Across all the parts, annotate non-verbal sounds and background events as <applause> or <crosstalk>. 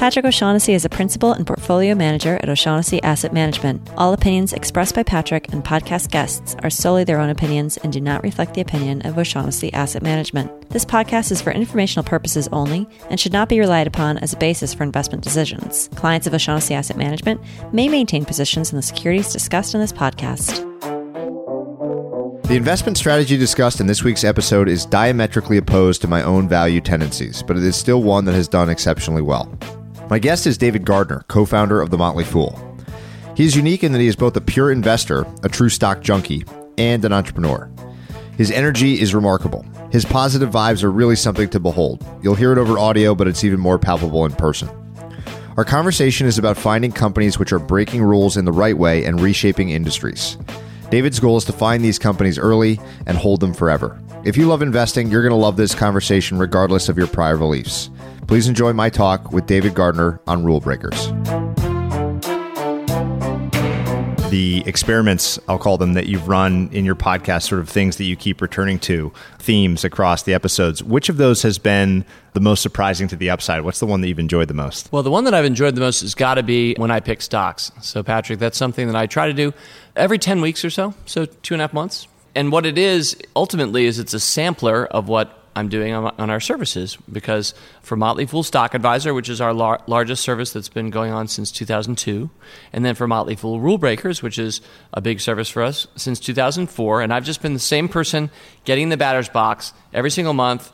Patrick O'Shaughnessy is a principal and portfolio manager at O'Shaughnessy Asset Management. All opinions expressed by Patrick and podcast guests are solely their own opinions and do not reflect the opinion of O'Shaughnessy Asset Management. This podcast is for informational purposes only and should not be relied upon as a basis for investment decisions. Clients of O'Shaughnessy Asset Management may maintain positions in the securities discussed in this podcast. The investment strategy discussed in this week's episode is diametrically opposed to my own value tendencies, but it is still one that has done exceptionally well. My guest is David Gardner, co founder of The Motley Fool. He is unique in that he is both a pure investor, a true stock junkie, and an entrepreneur. His energy is remarkable. His positive vibes are really something to behold. You'll hear it over audio, but it's even more palpable in person. Our conversation is about finding companies which are breaking rules in the right way and reshaping industries. David's goal is to find these companies early and hold them forever. If you love investing, you're going to love this conversation regardless of your prior beliefs. Please enjoy my talk with David Gardner on rule breakers. The experiments, I'll call them, that you've run in your podcast, sort of things that you keep returning to, themes across the episodes. Which of those has been the most surprising to the upside? What's the one that you've enjoyed the most? Well, the one that I've enjoyed the most has got to be when I pick stocks. So, Patrick, that's something that I try to do every 10 weeks or so, so two and a half months. And what it is ultimately is it's a sampler of what I'm doing on, on, our services because for Motley Fool Stock Advisor, which is our lar- largest service that's been going on since 2002, and then for Motley Fool Rule Breakers, which is a big service for us since 2004, and I've just been the same person getting the batter's box every single month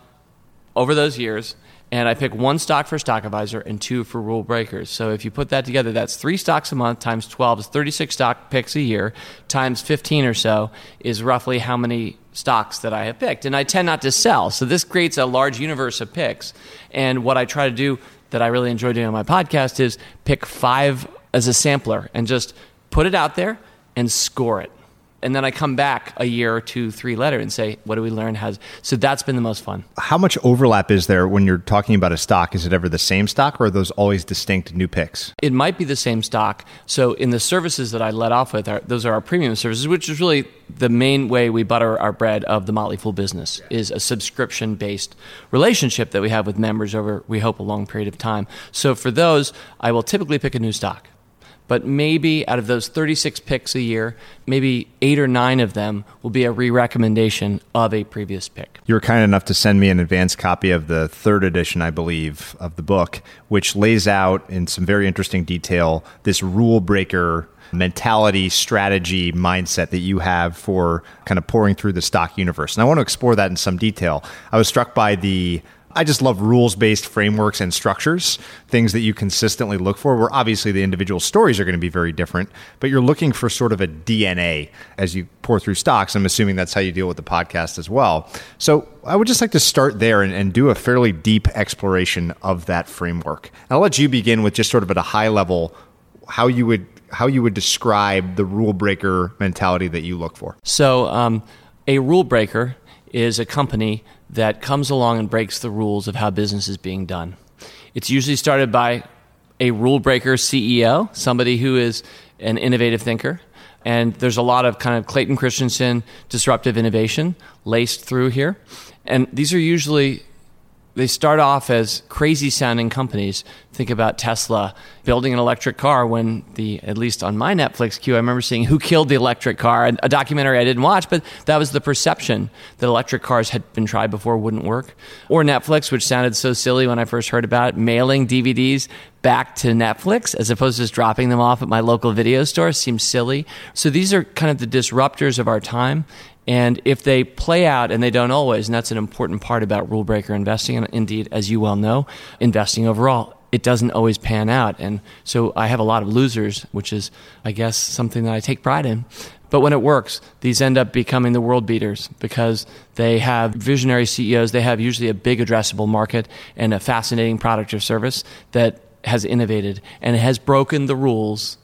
over those years and I pick one stock for Stock Advisor and two for Rule Breakers. So if you put that together, that's three stocks a month times 12 is 36 stock picks a year times 15 or so is roughly how many stocks that I have picked. And I tend not to sell. So this creates a large universe of picks. And what I try to do that I really enjoy doing on my podcast is pick five as a sampler and just put it out there and score it and then I come back a year or two, three later and say, what do we learn? Has so that's been the most fun. How much overlap is there when you're talking about a stock? Is it ever the same stock, or are those always distinct new picks? It might be the same stock. So in the services that I let off with, are, those are our premium services, which is really the main way we butter our bread of the Motley Fool business is a subscription based relationship that we have with members over we hope a long period of time. So for those, I will typically pick a new stock but maybe out of those 36 picks a year, maybe eight or nine of them will be a re recommendation of a previous pick. You were kind enough to send me an advanced copy of the third edition, I believe, of the book, which lays out in some very interesting detail this rule breaker mentality, strategy, mindset that you have for kind of pouring through the stock universe. And I want to explore that in some detail. I was struck by the I just love rules based frameworks and structures, things that you consistently look for, where obviously the individual stories are going to be very different, but you're looking for sort of a DNA as you pour through stocks. I'm assuming that's how you deal with the podcast as well. So I would just like to start there and, and do a fairly deep exploration of that framework. And I'll let you begin with just sort of at a high level how you would how you would describe the rule breaker mentality that you look for. So um, a rule breaker is a company that comes along and breaks the rules of how business is being done. It's usually started by a rule breaker CEO, somebody who is an innovative thinker. And there's a lot of kind of Clayton Christensen disruptive innovation laced through here. And these are usually they start off as crazy sounding companies. Think about Tesla building an electric car when the, at least on my Netflix queue, I remember seeing Who Killed the Electric Car, a documentary I didn't watch, but that was the perception that electric cars had been tried before, wouldn't work. Or Netflix, which sounded so silly when I first heard about it, mailing DVDs back to Netflix as opposed to just dropping them off at my local video store seems silly. So these are kind of the disruptors of our time. And if they play out, and they don't always, and that's an important part about rule breaker investing, and indeed, as you well know, investing overall, it doesn't always pan out. And so I have a lot of losers, which is, I guess, something that I take pride in. But when it works, these end up becoming the world beaters because they have visionary CEOs. They have usually a big addressable market and a fascinating product or service that has innovated and has broken the rules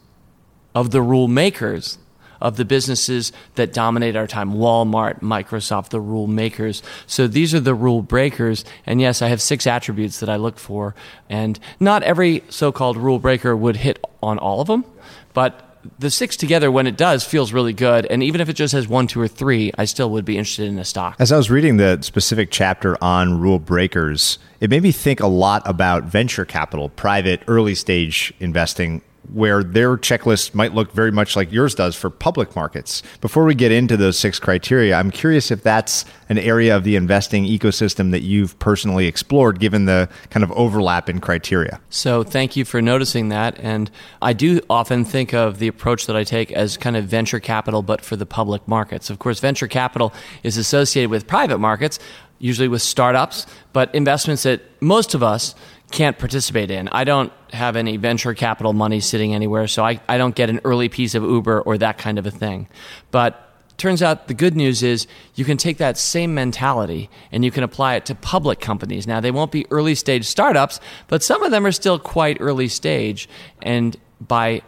of the rule makers of the businesses that dominate our time Walmart, Microsoft, the rule makers. So these are the rule breakers. And yes, I have six attributes that I look for. And not every so called rule breaker would hit on all of them, but the six together, when it does, feels really good. And even if it just has one, two, or three, I still would be interested in a stock. As I was reading the specific chapter on rule breakers, it made me think a lot about venture capital, private, early stage investing where their checklist might look very much like yours does for public markets. Before we get into those six criteria, I'm curious if that's an area of the investing ecosystem that you've personally explored, given the kind of overlap in criteria. So, thank you for noticing that. And I do often think of the approach that I take as kind of venture capital, but for the public markets. Of course, venture capital is associated with private markets, usually with startups, but investments that most of us can't participate in. I don't have any venture capital money sitting anywhere, so I, I don't get an early piece of Uber or that kind of a thing. But turns out the good news is you can take that same mentality and you can apply it to public companies. Now, they won't be early stage startups, but some of them are still quite early stage. And by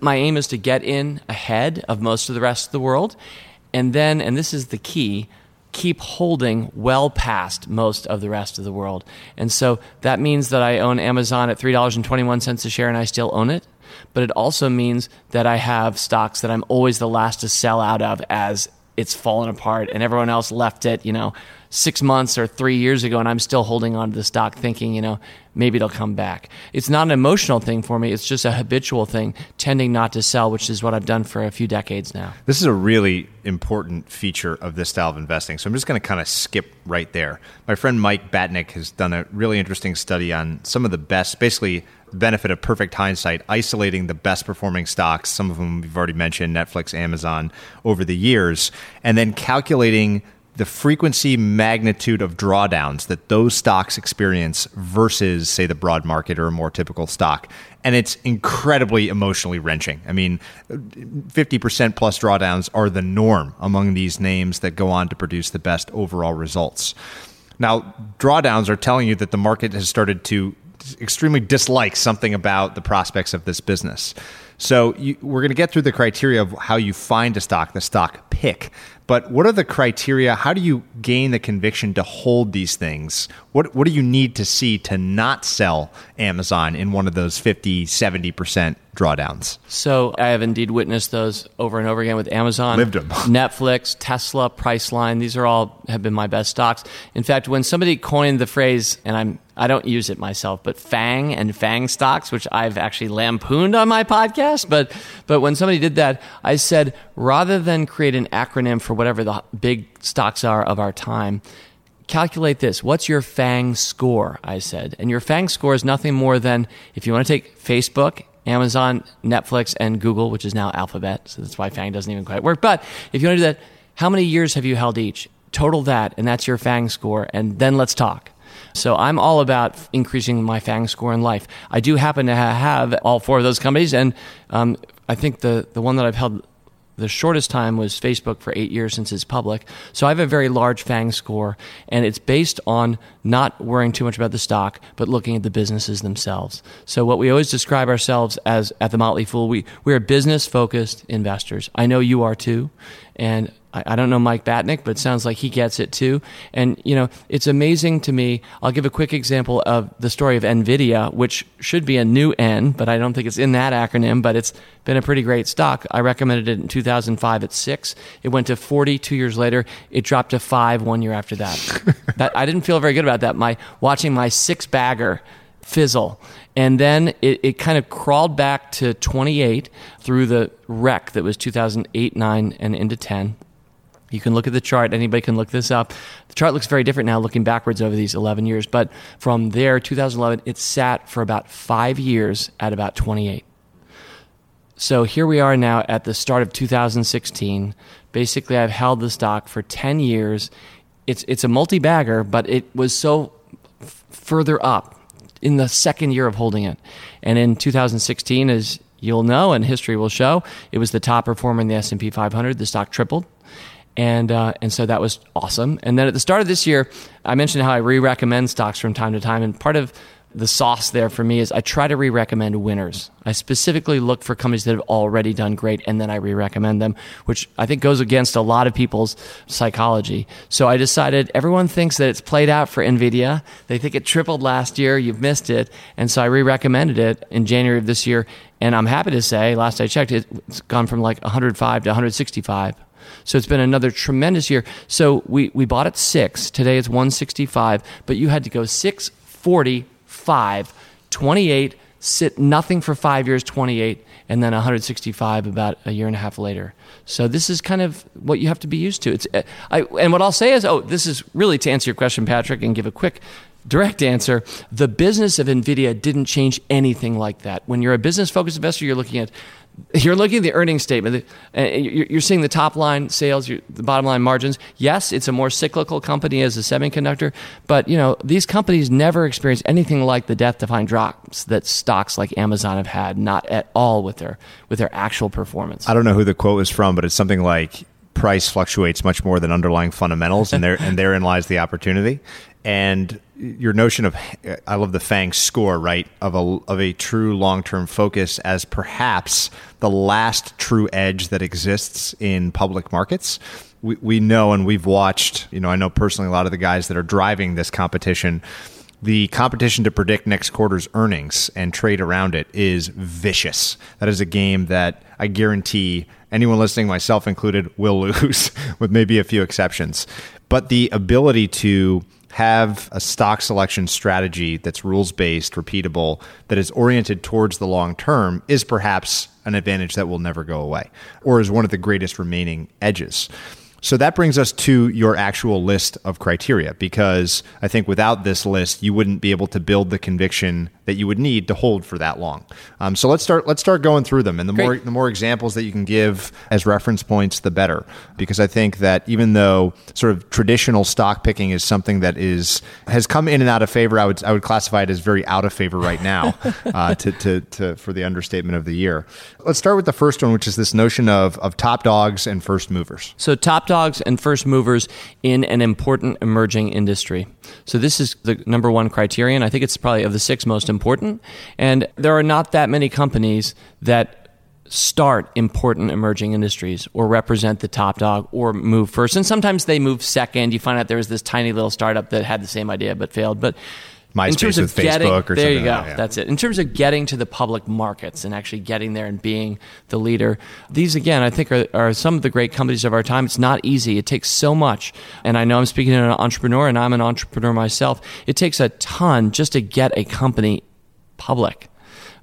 my aim is to get in ahead of most of the rest of the world. And then, and this is the key, keep holding well past most of the rest of the world. And so that means that I own Amazon at $3.21 a share and I still own it. But it also means that I have stocks that I'm always the last to sell out of as it's fallen apart and everyone else left it, you know, six months or three years ago, and I'm still holding on to the stock thinking, you know, maybe it'll come back. It's not an emotional thing for me, it's just a habitual thing, tending not to sell, which is what I've done for a few decades now. This is a really important feature of this style of investing. So I'm just going to kind of skip right there. My friend Mike Batnick has done a really interesting study on some of the best, basically, benefit of perfect hindsight, isolating the best performing stocks, some of them we've already mentioned, Netflix, Amazon, over the years, and then calculating the frequency magnitude of drawdowns that those stocks experience versus, say, the broad market or a more typical stock. And it's incredibly emotionally wrenching. I mean, 50% plus drawdowns are the norm among these names that go on to produce the best overall results. Now, drawdowns are telling you that the market has started to extremely dislike something about the prospects of this business. So you, we're going to get through the criteria of how you find a stock, the stock pick. But what are the criteria? How do you gain the conviction to hold these things? What what do you need to see to not sell Amazon in one of those 50, 70% drawdowns? So I have indeed witnessed those over and over again with Amazon, Lived them. <laughs> Netflix, Tesla, Priceline. These are all have been my best stocks. In fact, when somebody coined the phrase, and I'm I don't use it myself, but FANG and FANG stocks, which I've actually lampooned on my podcast, but but when somebody did that, I said rather than create an acronym for whatever the big stocks are of our time, calculate this. What's your FANG score? I said. And your FANG score is nothing more than if you want to take Facebook, Amazon, Netflix, and Google, which is now Alphabet, so that's why FANG doesn't even quite work. But if you want to do that, how many years have you held each? Total that, and that's your FANG score, and then let's talk. So I'm all about increasing my FANG score in life. I do happen to have all four of those companies, and um, I think the, the one that I've held the shortest time was Facebook for eight years since it's public. So I have a very large FANG score, and it's based on not worrying too much about the stock, but looking at the businesses themselves. So what we always describe ourselves as at the Motley Fool, we, we're business focused investors. I know you are too. And I, I don't know Mike Batnick, but it sounds like he gets it too. And, you know, it's amazing to me. I'll give a quick example of the story of NVIDIA, which should be a new N, but I don't think it's in that acronym, but it's been a pretty great stock. I recommended it in 2005 at six. It went to 40 two years later. It dropped to five one year after that. <laughs> that I didn't feel very good about that. My watching my six bagger fizzle. And then it, it kind of crawled back to 28 through the wreck that was 2008, 9, and into 10. You can look at the chart. Anybody can look this up. The chart looks very different now looking backwards over these 11 years. But from there, 2011, it sat for about five years at about 28. So here we are now at the start of 2016. Basically, I've held the stock for 10 years. It's, it's a multi bagger, but it was so f- further up in the second year of holding it. And in 2016, as you'll know and history will show, it was the top performer in the S&P 500. The stock tripled. And, uh, and so that was awesome. And then at the start of this year, I mentioned how I re recommend stocks from time to time. And part of the sauce there for me is I try to re-recommend winners. I specifically look for companies that have already done great and then I re-recommend them, which I think goes against a lot of people's psychology. So I decided everyone thinks that it's played out for Nvidia. They think it tripled last year, you've missed it, and so I re-recommended it in January of this year and I'm happy to say last I checked it's gone from like 105 to 165. So it's been another tremendous year. So we, we bought at six. Today it's 165, but you had to go 640 five, 28, sit nothing for five years, 28, and then 165 about a year and a half later. So this is kind of what you have to be used to. It's, I, and what I'll say is, oh, this is really to answer your question, Patrick, and give a quick direct answer. The business of NVIDIA didn't change anything like that. When you're a business focused investor, you're looking at you're looking at the earnings statement. Uh, you're seeing the top line sales, the bottom line margins. Yes, it's a more cyclical company as a semiconductor, but you know these companies never experience anything like the death-defying drops that stocks like Amazon have had. Not at all with their with their actual performance. I don't know who the quote was from, but it's something like price fluctuates much more than underlying fundamentals, and there and therein lies the opportunity. And your notion of I love the Fang score, right? Of a of a true long term focus as perhaps the last true edge that exists in public markets. We we know and we've watched. You know, I know personally a lot of the guys that are driving this competition. The competition to predict next quarter's earnings and trade around it is vicious. That is a game that I guarantee anyone listening, myself included, will <laughs> lose, with maybe a few exceptions. But the ability to have a stock selection strategy that's rules based, repeatable, that is oriented towards the long term is perhaps an advantage that will never go away or is one of the greatest remaining edges. So that brings us to your actual list of criteria because I think without this list, you wouldn't be able to build the conviction that you would need to hold for that long. Um, so let's start. Let's start going through them, and the Great. more the more examples that you can give as reference points, the better. Because I think that even though sort of traditional stock picking is something that is has come in and out of favor, I would I would classify it as very out of favor right now. <laughs> uh, to, to, to for the understatement of the year. Let's start with the first one, which is this notion of of top dogs and first movers. So top dogs and first movers in an important emerging industry. So this is the number one criterion. I think it's probably of the six most important. And there are not that many companies that start important emerging industries or represent the top dog or move first. And sometimes they move second. You find out there was this tiny little startup that had the same idea but failed. But MySpace in terms of getting, Facebook or there you go. yeah. That's it. In terms of getting to the public markets and actually getting there and being the leader, these again, I think are, are some of the great companies of our time. It's not easy. It takes so much. And I know I'm speaking to an entrepreneur and I'm an entrepreneur myself. It takes a ton just to get a company public.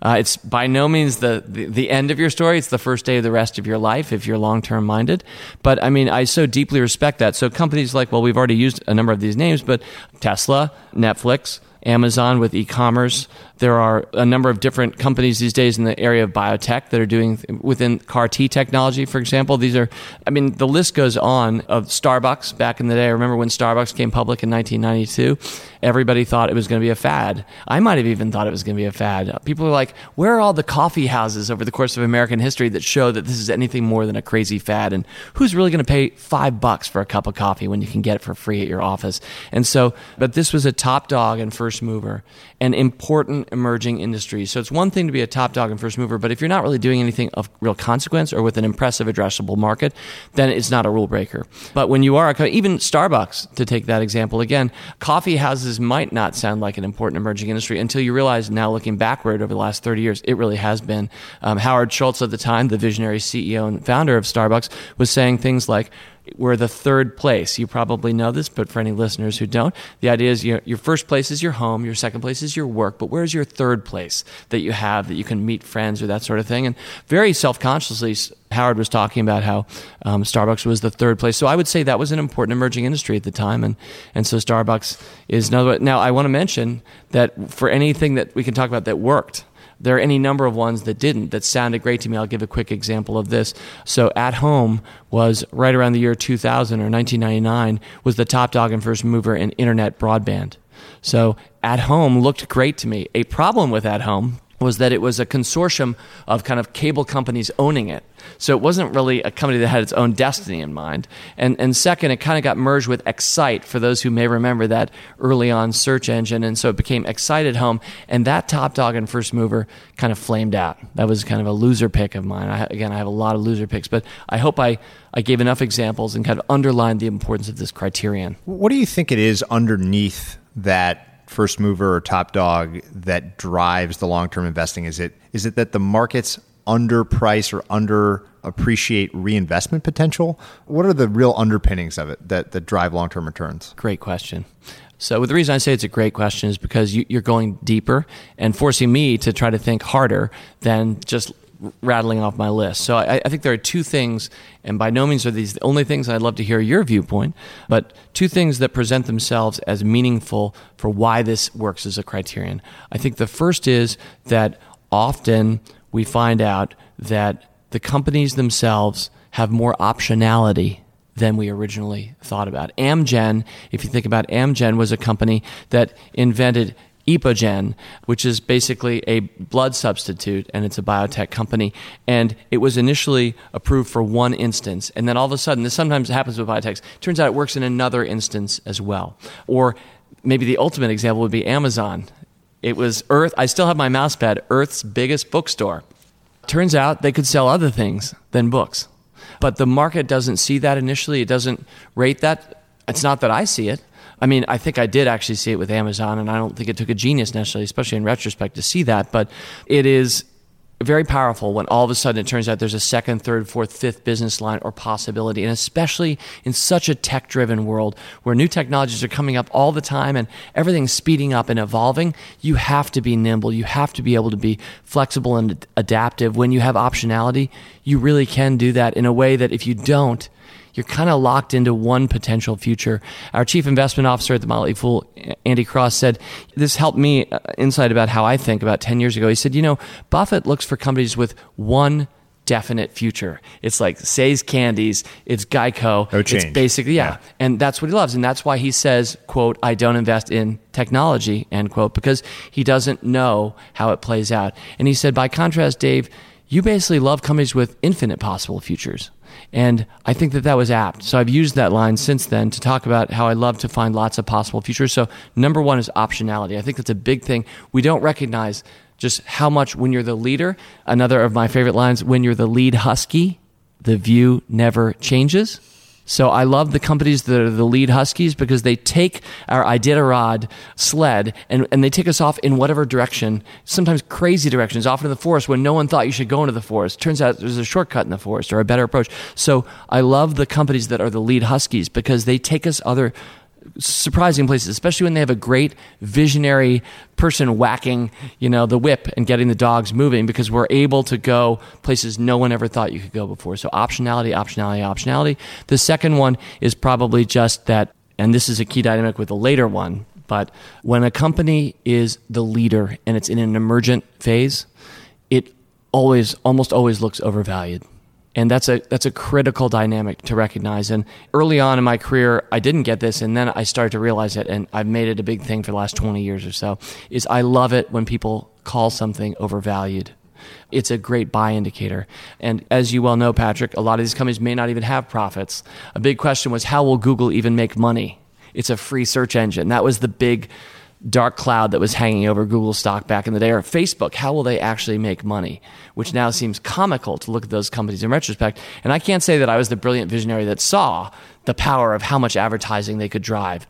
Uh, it's by no means the, the, the end of your story. It's the first day of the rest of your life if you're long term minded. But I mean, I so deeply respect that. So companies like, well, we've already used a number of these names, but Tesla, Netflix, Amazon with e-commerce. There are a number of different companies these days in the area of biotech that are doing within CAR T technology, for example. These are, I mean, the list goes on of Starbucks back in the day. I remember when Starbucks came public in 1992, everybody thought it was going to be a fad. I might have even thought it was going to be a fad. People are like, where are all the coffee houses over the course of American history that show that this is anything more than a crazy fad? And who's really going to pay five bucks for a cup of coffee when you can get it for free at your office? And so, but this was a top dog and first first mover and important emerging industry. So it's one thing to be a top dog and first mover, but if you're not really doing anything of real consequence or with an impressive addressable market, then it's not a rule breaker. But when you are, a, even Starbucks, to take that example again, coffee houses might not sound like an important emerging industry until you realize now looking backward over the last 30 years, it really has been. Um, Howard Schultz at the time, the visionary CEO and founder of Starbucks, was saying things like, we're the third place. You probably know this, but for any listeners who don't, the idea is your, your first place is your home, your second place is your work, but where's your third place that you have that you can meet friends or that sort of thing? And very self consciously, Howard was talking about how um, Starbucks was the third place. So I would say that was an important emerging industry at the time. And, and so Starbucks is another. Now, I want to mention that for anything that we can talk about that worked, there are any number of ones that didn't that sounded great to me. I'll give a quick example of this. So at home was right around the year 2000 or 1999 was the top dog and first mover in internet broadband. So at home looked great to me. A problem with at home was that it was a consortium of kind of cable companies owning it. So it wasn't really a company that had its own destiny in mind. And, and second, it kind of got merged with Excite, for those who may remember that early on search engine. And so it became Excite at Home. And that top dog and first mover kind of flamed out. That was kind of a loser pick of mine. I, again, I have a lot of loser picks, but I hope I, I gave enough examples and kind of underlined the importance of this criterion. What do you think it is underneath that first mover or top dog that drives the long term investing? Is it is it that the markets underprice or under appreciate reinvestment potential? What are the real underpinnings of it that, that drive long term returns? Great question. So the reason I say it's a great question is because you, are going deeper and forcing me to try to think harder than just rattling off my list. So I, I, think there are two things, and by no means are these the only things. I'd love to hear your viewpoint, but two things that present themselves as meaningful for why this works as a criterion. I think the first is that often we find out that the companies themselves have more optionality than we originally thought about. Amgen, if you think about Amgen, was a company that invented Epogen, which is basically a blood substitute, and it's a biotech company. And it was initially approved for one instance, and then all of a sudden, this sometimes happens with biotechs. Turns out it works in another instance as well. Or maybe the ultimate example would be Amazon. It was Earth. I still have my mousepad. Earth's biggest bookstore. Turns out they could sell other things than books, but the market doesn't see that initially. It doesn't rate that. It's not that I see it. I mean, I think I did actually see it with Amazon, and I don't think it took a genius necessarily, especially in retrospect, to see that. But it is very powerful when all of a sudden it turns out there's a second, third, fourth, fifth business line or possibility. And especially in such a tech driven world where new technologies are coming up all the time and everything's speeding up and evolving, you have to be nimble. You have to be able to be flexible and adaptive. When you have optionality, you really can do that in a way that if you don't, you're kind of locked into one potential future. Our chief investment officer at the Motley Fool, Andy Cross, said this helped me uh, insight about how I think about 10 years ago. He said, you know, Buffett looks for companies with one definite future. It's like See's Candies, it's Geico. No. It's basically, yeah. yeah. And that's what he loves. And that's why he says, quote, I don't invest in technology, end quote, because he doesn't know how it plays out. And he said, by contrast, Dave, you basically love companies with infinite possible futures. And I think that that was apt. So I've used that line since then to talk about how I love to find lots of possible futures. So number one is optionality. I think that's a big thing. We don't recognize just how much when you're the leader. Another of my favorite lines, when you're the lead husky, the view never changes. So I love the companies that are the lead huskies because they take our Iditarod sled and, and they take us off in whatever direction, sometimes crazy directions, often in the forest when no one thought you should go into the forest. Turns out there's a shortcut in the forest or a better approach. So I love the companies that are the lead huskies because they take us other surprising places, especially when they have a great visionary person whacking, you know, the whip and getting the dogs moving because we're able to go places no one ever thought you could go before. So optionality, optionality, optionality. The second one is probably just that, and this is a key dynamic with the later one, but when a company is the leader and it's in an emergent phase, it always, almost always looks overvalued and that's a that's a critical dynamic to recognize and early on in my career I didn't get this and then I started to realize it and I've made it a big thing for the last 20 years or so is I love it when people call something overvalued it's a great buy indicator. And as you well know, Patrick, a lot of these companies may not even have profits. A big question was how will Google even make money? It's a free search engine. That was the big dark cloud that was hanging over Google stock back in the day, or Facebook. How will they actually make money? Which now seems comical to look at those companies in retrospect. And I can't say that I was the brilliant visionary that saw the power of how much advertising they could drive.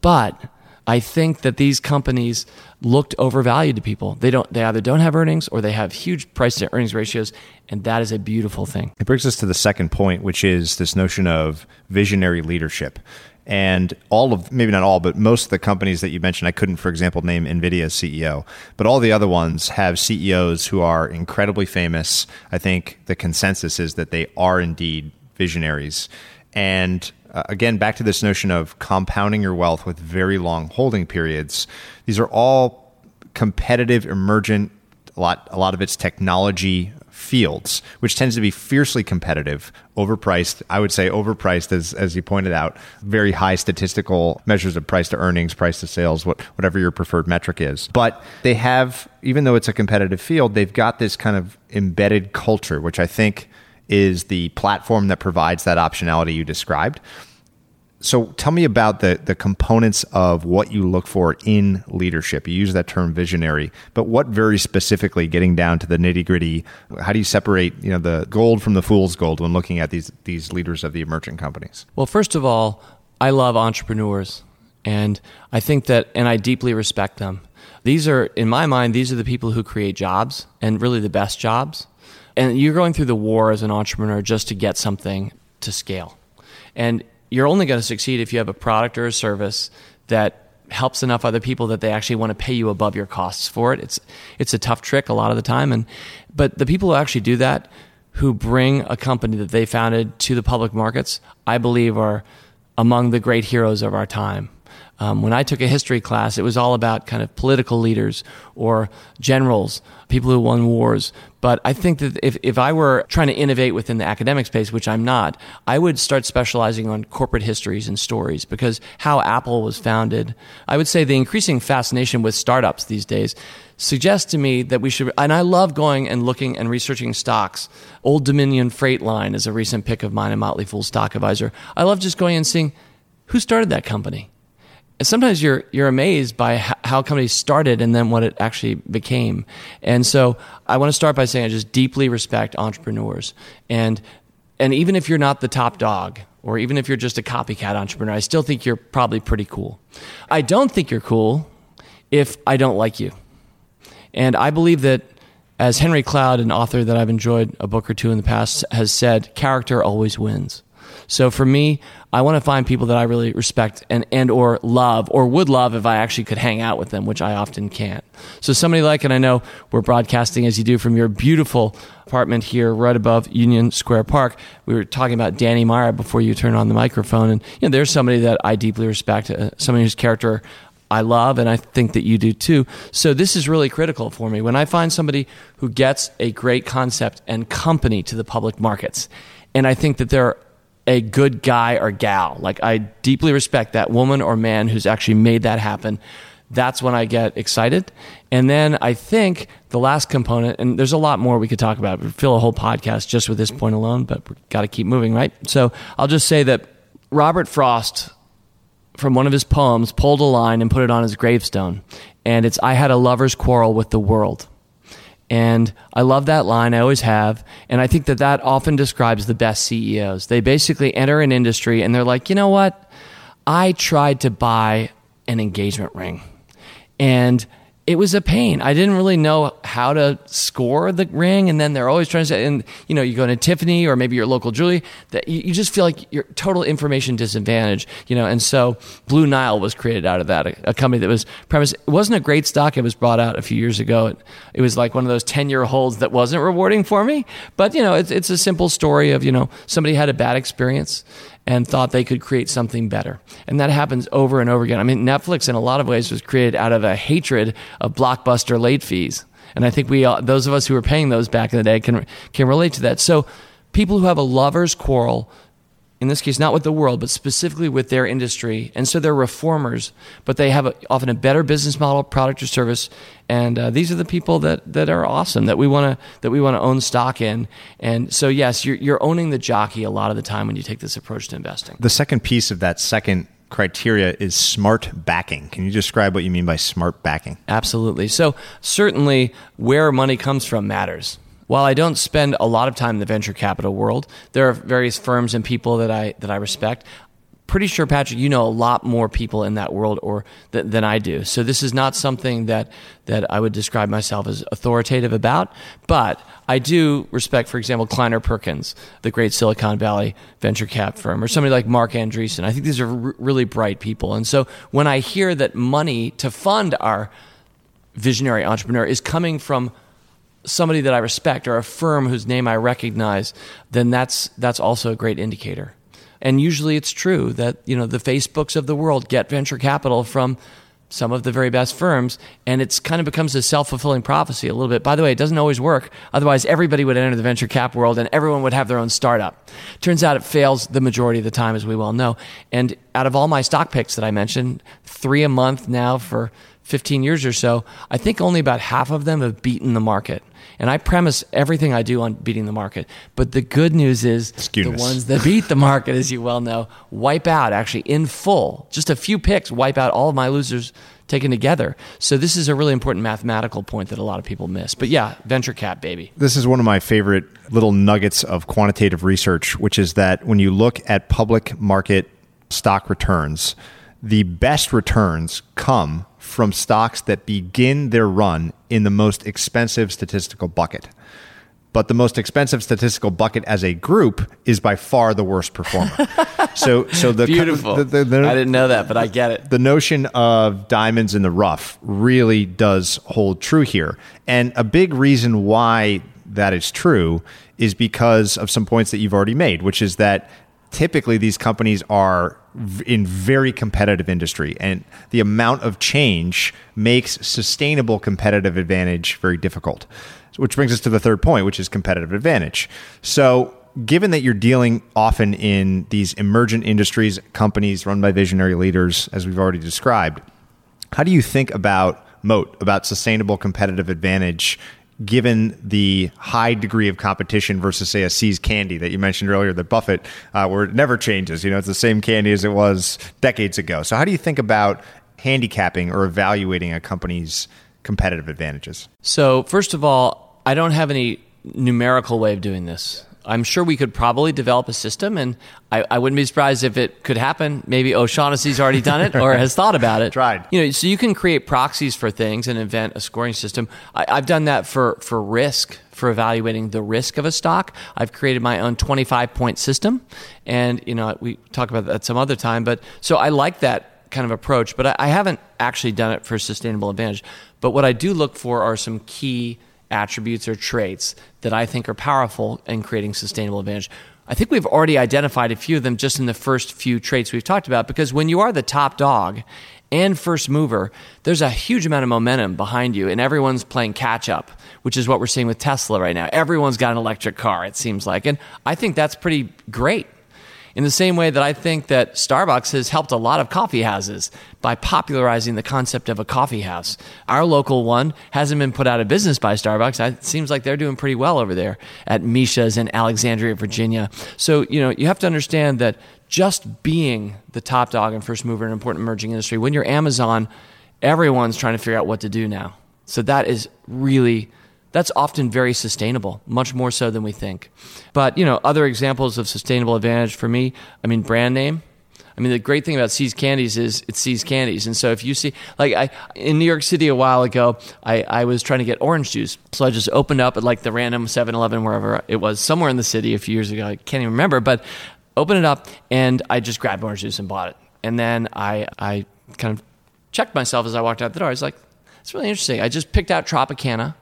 But I think that these companies looked overvalued to people. They don't they either don't have earnings or they have huge price to earnings ratios and that is a beautiful thing. It brings us to the second point which is this notion of visionary leadership. And all of, maybe not all, but most of the companies that you mentioned, I couldn't, for example, name NVIDIA's CEO, but all the other ones have CEOs who are incredibly famous. I think the consensus is that they are indeed visionaries. And uh, again, back to this notion of compounding your wealth with very long holding periods. These are all competitive, emergent, a lot, a lot of it's technology fields, which tends to be fiercely competitive, overpriced. I would say overpriced, as as you pointed out, very high statistical measures of price to earnings, price to sales, what, whatever your preferred metric is. But they have, even though it's a competitive field, they've got this kind of embedded culture, which I think is the platform that provides that optionality you described. So tell me about the the components of what you look for in leadership. You use that term visionary, but what very specifically, getting down to the nitty gritty, how do you separate you know the gold from the fool's gold when looking at these these leaders of the emerging companies? Well, first of all, I love entrepreneurs, and I think that, and I deeply respect them. These are, in my mind, these are the people who create jobs and really the best jobs and you're going through the war as an entrepreneur just to get something to scale. And you're only going to succeed if you have a product or a service that helps enough other people that they actually want to pay you above your costs for it. It's it's a tough trick a lot of the time and but the people who actually do that who bring a company that they founded to the public markets, I believe are among the great heroes of our time. Um, when I took a history class, it was all about kind of political leaders or generals, people who won wars. But I think that if, if I were trying to innovate within the academic space, which I'm not, I would start specializing on corporate histories and stories because how Apple was founded. I would say the increasing fascination with startups these days suggests to me that we should, and I love going and looking and researching stocks. Old Dominion Freight Line is a recent pick of mine in Motley Fool Stock Advisor. I love just going and seeing who started that company and sometimes you're you're amazed by how companies started and then what it actually became. And so I want to start by saying I just deeply respect entrepreneurs. And and even if you're not the top dog or even if you're just a copycat entrepreneur, I still think you're probably pretty cool. I don't think you're cool if I don't like you. And I believe that as Henry Cloud, an author that I've enjoyed a book or two in the past, has said, character always wins. So for me, I want to find people that I really respect and, and or love or would love if I actually could hang out with them, which I often can't. So somebody like, and I know we're broadcasting as you do from your beautiful apartment here right above Union Square Park. We were talking about Danny Meyer before you turn on the microphone. And you know, there's somebody that I deeply respect, uh, somebody whose character I love, and I think that you do too. So this is really critical for me. When I find somebody who gets a great concept and company to the public markets, and I think that they're a good guy or gal. Like I deeply respect that woman or man who's actually made that happen. That's when I get excited. And then I think the last component, and there's a lot more we could talk about. We fill a whole podcast just with this point alone, but we've got to keep moving, right? So I'll just say that Robert Frost, from one of his poems, pulled a line and put it on his gravestone. And it's, I had a lover's quarrel with the world. And I love that line. I always have. And I think that that often describes the best CEOs. They basically enter an industry and they're like, you know what? I tried to buy an engagement ring. And it was a pain. I didn't really know how to score the ring, and then they're always trying to say, and you know, you go to Tiffany or maybe your local jewelry, that you, you just feel like you're total information disadvantage, you know. And so Blue Nile was created out of that, a, a company that was premised. It wasn't a great stock. It was brought out a few years ago. It, it was like one of those ten year holds that wasn't rewarding for me. But you know, it's it's a simple story of you know somebody had a bad experience and thought they could create something better. And that happens over and over again. I mean, Netflix in a lot of ways was created out of a hatred of blockbuster late fees. And I think we, all, those of us who were paying those back in the day can, can relate to that. So people who have a lover's quarrel in this case, not with the world, but specifically with their industry. And so they're reformers, but they have a, often a better business model, product or service. And uh, these are the people that, that are awesome that we want to that we want to own stock in. And so, yes, you're, you're owning the jockey a lot of the time when you take this approach to investing. The second piece of that second criteria is smart backing. Can you describe what you mean by smart backing? Absolutely. So, certainly, where money comes from matters. While I don't spend a lot of time in the venture capital world, there are various firms and people that I that I respect pretty sure, Patrick, you know a lot more people in that world or th- than I do. So this is not something that that I would describe myself as authoritative about. But I do respect, for example, Kleiner Perkins, the great Silicon Valley venture cap firm, or somebody like Marc Andreessen. I think these are r- really bright people. And so when I hear that money to fund our visionary entrepreneur is coming from somebody that I respect or a firm whose name I recognize, then that's that's also a great indicator. And usually it's true that, you know, the Facebooks of the world get venture capital from some of the very best firms, and it's kind of becomes a self fulfilling prophecy a little bit. By the way, it doesn't always work. Otherwise, everybody would enter the venture cap world and everyone would have their own startup. Turns out it fails the majority of the time, as we well know. And out of all my stock picks that I mentioned, three a month now for 15 years or so, I think only about half of them have beaten the market. And I premise everything I do on beating the market. But the good news is the ones that beat the market, as you well know, wipe out actually in full. Just a few picks wipe out all of my losers taken together. So this is a really important mathematical point that a lot of people miss. But yeah, venture cap, baby. This is one of my favorite little nuggets of quantitative research, which is that when you look at public market stock returns, the best returns come from stocks that begin their run in the most expensive statistical bucket. But the most expensive statistical bucket as a group is by far the worst performer. <laughs> so, so the beautiful. The, the, the, I didn't know that, but I get it. The notion of diamonds in the rough really does hold true here, and a big reason why that is true is because of some points that you've already made, which is that typically these companies are in very competitive industry and the amount of change makes sustainable competitive advantage very difficult. Which brings us to the third point which is competitive advantage. So given that you're dealing often in these emergent industries companies run by visionary leaders as we've already described how do you think about moat about sustainable competitive advantage given the high degree of competition versus say a See's candy that you mentioned earlier that Buffett uh, where it never changes. You know it's the same candy as it was decades ago. So how do you think about handicapping or evaluating a company's competitive advantages? So first of all I don't have any numerical way of doing this I'm sure we could probably develop a system, and I, I, wouldn't be surprised if it could happen. Maybe O'Shaughnessy's already done it or has thought about it. <laughs> Tried. You know, so you can create proxies for things and invent a scoring system. I, I've done that for for risk, for evaluating the risk of a stock. I've created my own 25 point system, and you know we talk about that some other time. But so I like that kind of approach, but I, I haven't actually done it for sustainable advantage. But what I do look for are some key attributes or traits that I think are powerful in creating sustainable advantage. I think we've already identified a few of them just in the first few traits we've talked about because when you are the top dog and first mover, there's a huge amount of momentum behind you and everyone's playing catch up, which is what we're seeing with Tesla right now. Everyone's got an electric car, it seems like. And I think that's pretty great in the same way that I think that Starbucks has helped a lot of coffee houses by popularizing the concept of a coffee house. Our local one hasn't been put out of business by Starbucks. It seems like they're doing pretty well over there at Misha's in Alexandria, Virginia. So, you know, you have to understand that just being the top dog and first mover in an important emerging industry, when you're Amazon, everyone's trying to figure out what to do now. So that is really that's often very sustainable, much more so than we think. But, you know, other examples of sustainable advantage for me, I mean, brand name. I mean, the great thing about See's Candies is it's See's Candies. And so if you see, like, I, in New York City a while ago, I, I was trying to get orange juice. So I just opened up at like the random 7 Eleven, wherever it was, somewhere in the city a few years ago. I can't even remember, but opened it up and I just grabbed orange juice and bought it. And then I, I kind of checked myself as I walked out the door. I was like, it's really interesting. I just picked out Tropicana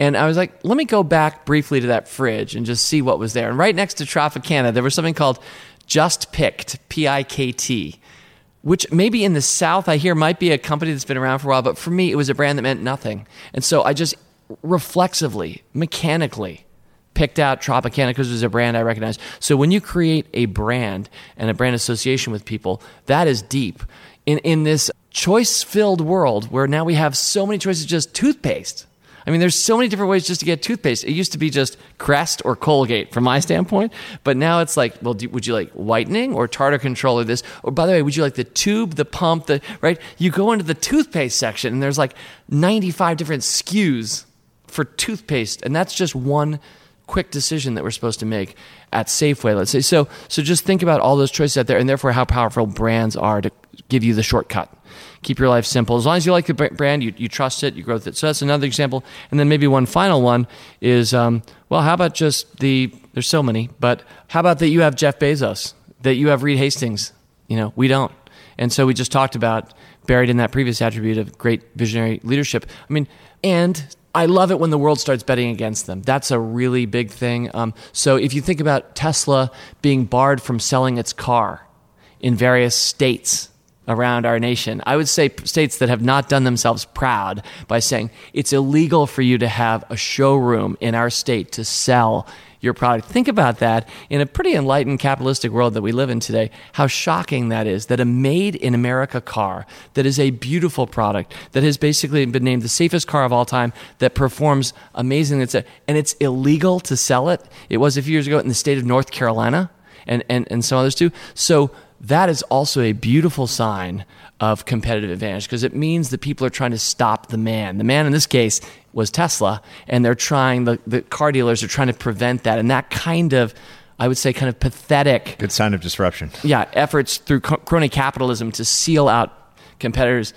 and I was like, let me go back briefly to that fridge and just see what was there. And right next to Tropicana, there was something called Just Pikt, P I K T, which maybe in the South I hear might be a company that's been around for a while, but for me, it was a brand that meant nothing. And so I just reflexively, mechanically, picked out Tropicana because it was a brand I recognized. So when you create a brand and a brand association with people, that is deep. In, in this choice filled world where now we have so many choices, just toothpaste I mean, there's so many different ways just to get toothpaste. It used to be just Crest or Colgate from my standpoint, but now it's like, well, do, would you like whitening or tartar control or this? Or by the way, would you like the tube, the pump, the right? You go into the toothpaste section and there's like 95 different SKUs for toothpaste, and that's just one quick decision that we're supposed to make at Safeway, let's say. So, so just think about all those choices out there, and therefore how powerful brands are to give you the shortcut. Keep your life simple. As long as you like the brand, you, you trust it, you grow with it. So that's another example. And then maybe one final one is, um, well, how about just the? There's so many, but how about that you have Jeff Bezos, that you have Reed Hastings? You know, we don't. And so we just talked about buried in that previous attribute of great visionary leadership. I mean, and I love it when the world starts betting against them. That's a really big thing. Um, so if you think about Tesla being barred from selling its car in various states around our nation, I would say states that have not done themselves proud by saying it's illegal for you to have a showroom in our state to sell your product. Think about that in a pretty enlightened capitalistic world that we live in today, how shocking that is that a made in America car that is a beautiful product that has basically been named the safest car of all time that performs amazingly and it's illegal to sell it. It was a few years ago in the state of North Carolina and, and, and some others too. So that is also a beautiful sign of competitive advantage because it means that people are trying to stop the man. The man in this case was Tesla, and they're trying, the, the car dealers are trying to prevent that. And that kind of, I would say, kind of pathetic. Good sign of disruption. Yeah, efforts through crony capitalism to seal out competitors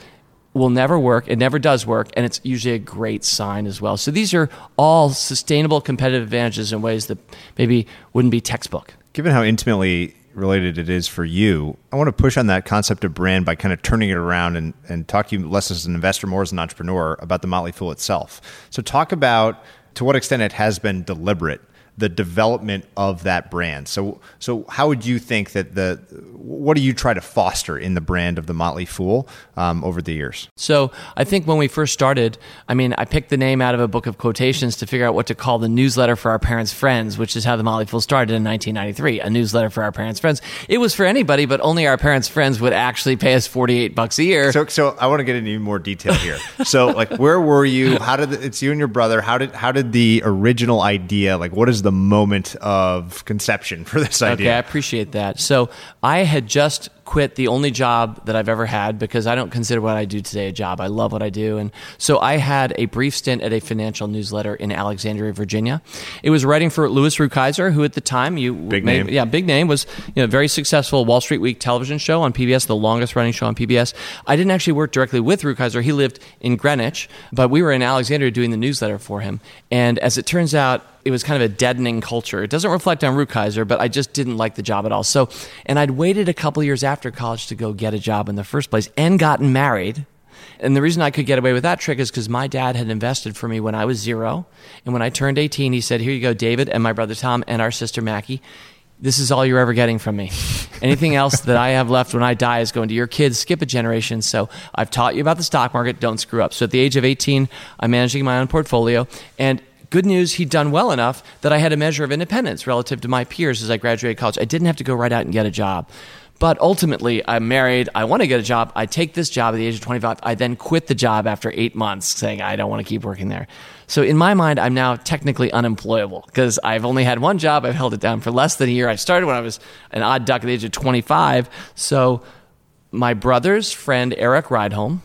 will never work. It never does work, and it's usually a great sign as well. So these are all sustainable competitive advantages in ways that maybe wouldn't be textbook. Given how intimately related it is for you, I want to push on that concept of brand by kind of turning it around and, and talk to you less as an investor, more as an entrepreneur about the Motley Fool itself. So, talk about to what extent it has been deliberate the development of that brand. So, so how would you think that the what do you try to foster in the brand of the Motley Fool um, over the years? So, I think when we first started, I mean, I picked the name out of a book of quotations to figure out what to call the newsletter for our parents' friends, which is how the Motley Fool started in 1993. A newsletter for our parents' friends. It was for anybody, but only our parents' friends would actually pay us 48 bucks a year. So, so I want to get into more detail here. so, like, where were you? How did the, it's you and your brother? How did how did the original idea? Like, what is the moment of conception for this idea. Okay, I appreciate that. So I had just quit the only job that I've ever had because I don't consider what I do today a job. I love what I do. And so I had a brief stint at a financial newsletter in Alexandria, Virginia. It was writing for Louis Rukeyser, who at the time you big made, name. Yeah, big name was you know very successful Wall Street Week television show on PBS, the longest running show on PBS. I didn't actually work directly with Rukeyser. He lived in Greenwich, but we were in Alexandria doing the newsletter for him. And as it turns out, it was kind of a deadening culture. It doesn't reflect on Rukeyser, but I just didn't like the job at all. So, and I'd waited a couple years after college to go get a job in the first place and gotten married. And the reason I could get away with that trick is because my dad had invested for me when I was zero. And when I turned 18, he said, Here you go, David, and my brother Tom, and our sister Mackie. This is all you're ever getting from me. Anything else that I have left when I die is going to your kids. Skip a generation. So I've taught you about the stock market. Don't screw up. So at the age of 18, I'm managing my own portfolio. And Good news, he'd done well enough that I had a measure of independence relative to my peers as I graduated college. I didn't have to go right out and get a job. But ultimately, I'm married. I want to get a job. I take this job at the age of 25. I then quit the job after eight months, saying I don't want to keep working there. So in my mind, I'm now technically unemployable because I've only had one job. I've held it down for less than a year. I started when I was an odd duck at the age of 25. So my brother's friend, Erik Rydholm,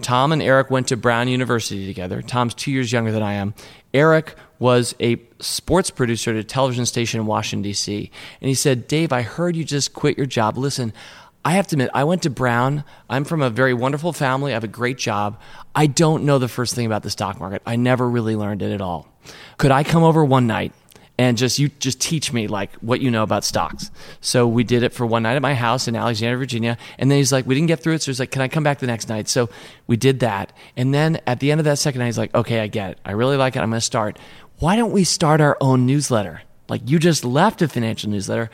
Tom and Eric went to Brown University together. Tom's two years younger than I am. Eric was a sports producer at a television station in Washington, D.C. And he said, Dave, I heard you just quit your job. Listen, I have to admit, I went to Brown. I'm from a very wonderful family. I have a great job. I don't know the first thing about the stock market. I never really learned it at all. Could I come over one night and just you just teach me like what you know about stocks. So we did it for one night at my house in Alexandria, Virginia, and then he's like, we didn't get through it, so he's like, can I come back the next night? So we did that, and then at the end of that second night, he's like, okay, I get it, I really like it, I'm going to start. Why don't we start our own newsletter? Like you just left a financial newsletter.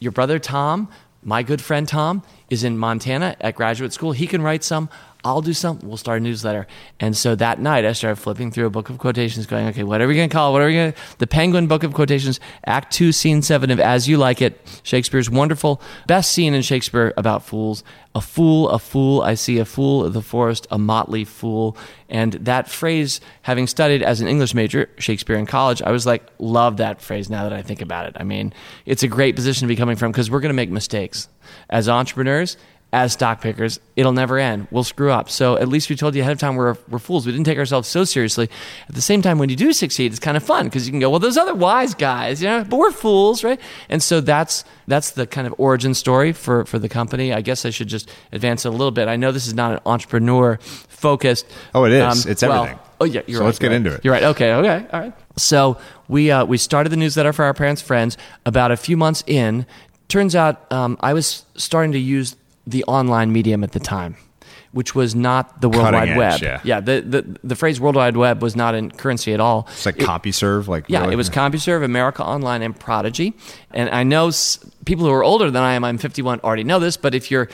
Your brother Tom, my good friend Tom, is in Montana at graduate school. He can write some. I'll do something. We'll start a newsletter. And so that night, I started flipping through a book of quotations, going, okay, what are we going to call it? What are we going to? The Penguin Book of Quotations, Act Two, Scene Seven of As You Like It, Shakespeare's wonderful, best scene in Shakespeare about fools. A fool, a fool, I see a fool of the forest, a motley fool. And that phrase, having studied as an English major, Shakespeare in college, I was like, love that phrase now that I think about it. I mean, it's a great position to be coming from because we're going to make mistakes. As entrepreneurs, as stock pickers, it'll never end. We'll screw up. So at least we told you ahead of time we're, we're fools. We didn't take ourselves so seriously. At the same time, when you do succeed, it's kind of fun because you can go, well, those other wise guys, you know, but we're fools, right? And so that's that's the kind of origin story for, for the company. I guess I should just advance it a little bit. I know this is not an entrepreneur focused. Oh, it is. Um, it's everything. Well, oh, yeah, you're so right. let's get right. into it. You're right. Okay, okay, all right. So we uh, we started the newsletter for our parents' friends about a few months in. Turns out um, I was starting to use the online medium at the time, which was not the World Cutting Wide edge, Web. yeah. yeah, the, the the phrase World Wide Web was not in currency at all. It's like It- CompuServe, like yeah, really- it was CompuServe, America Online, and Prodigy. And I know s- people who are older than I am, I'm 51, already know this, but if you're,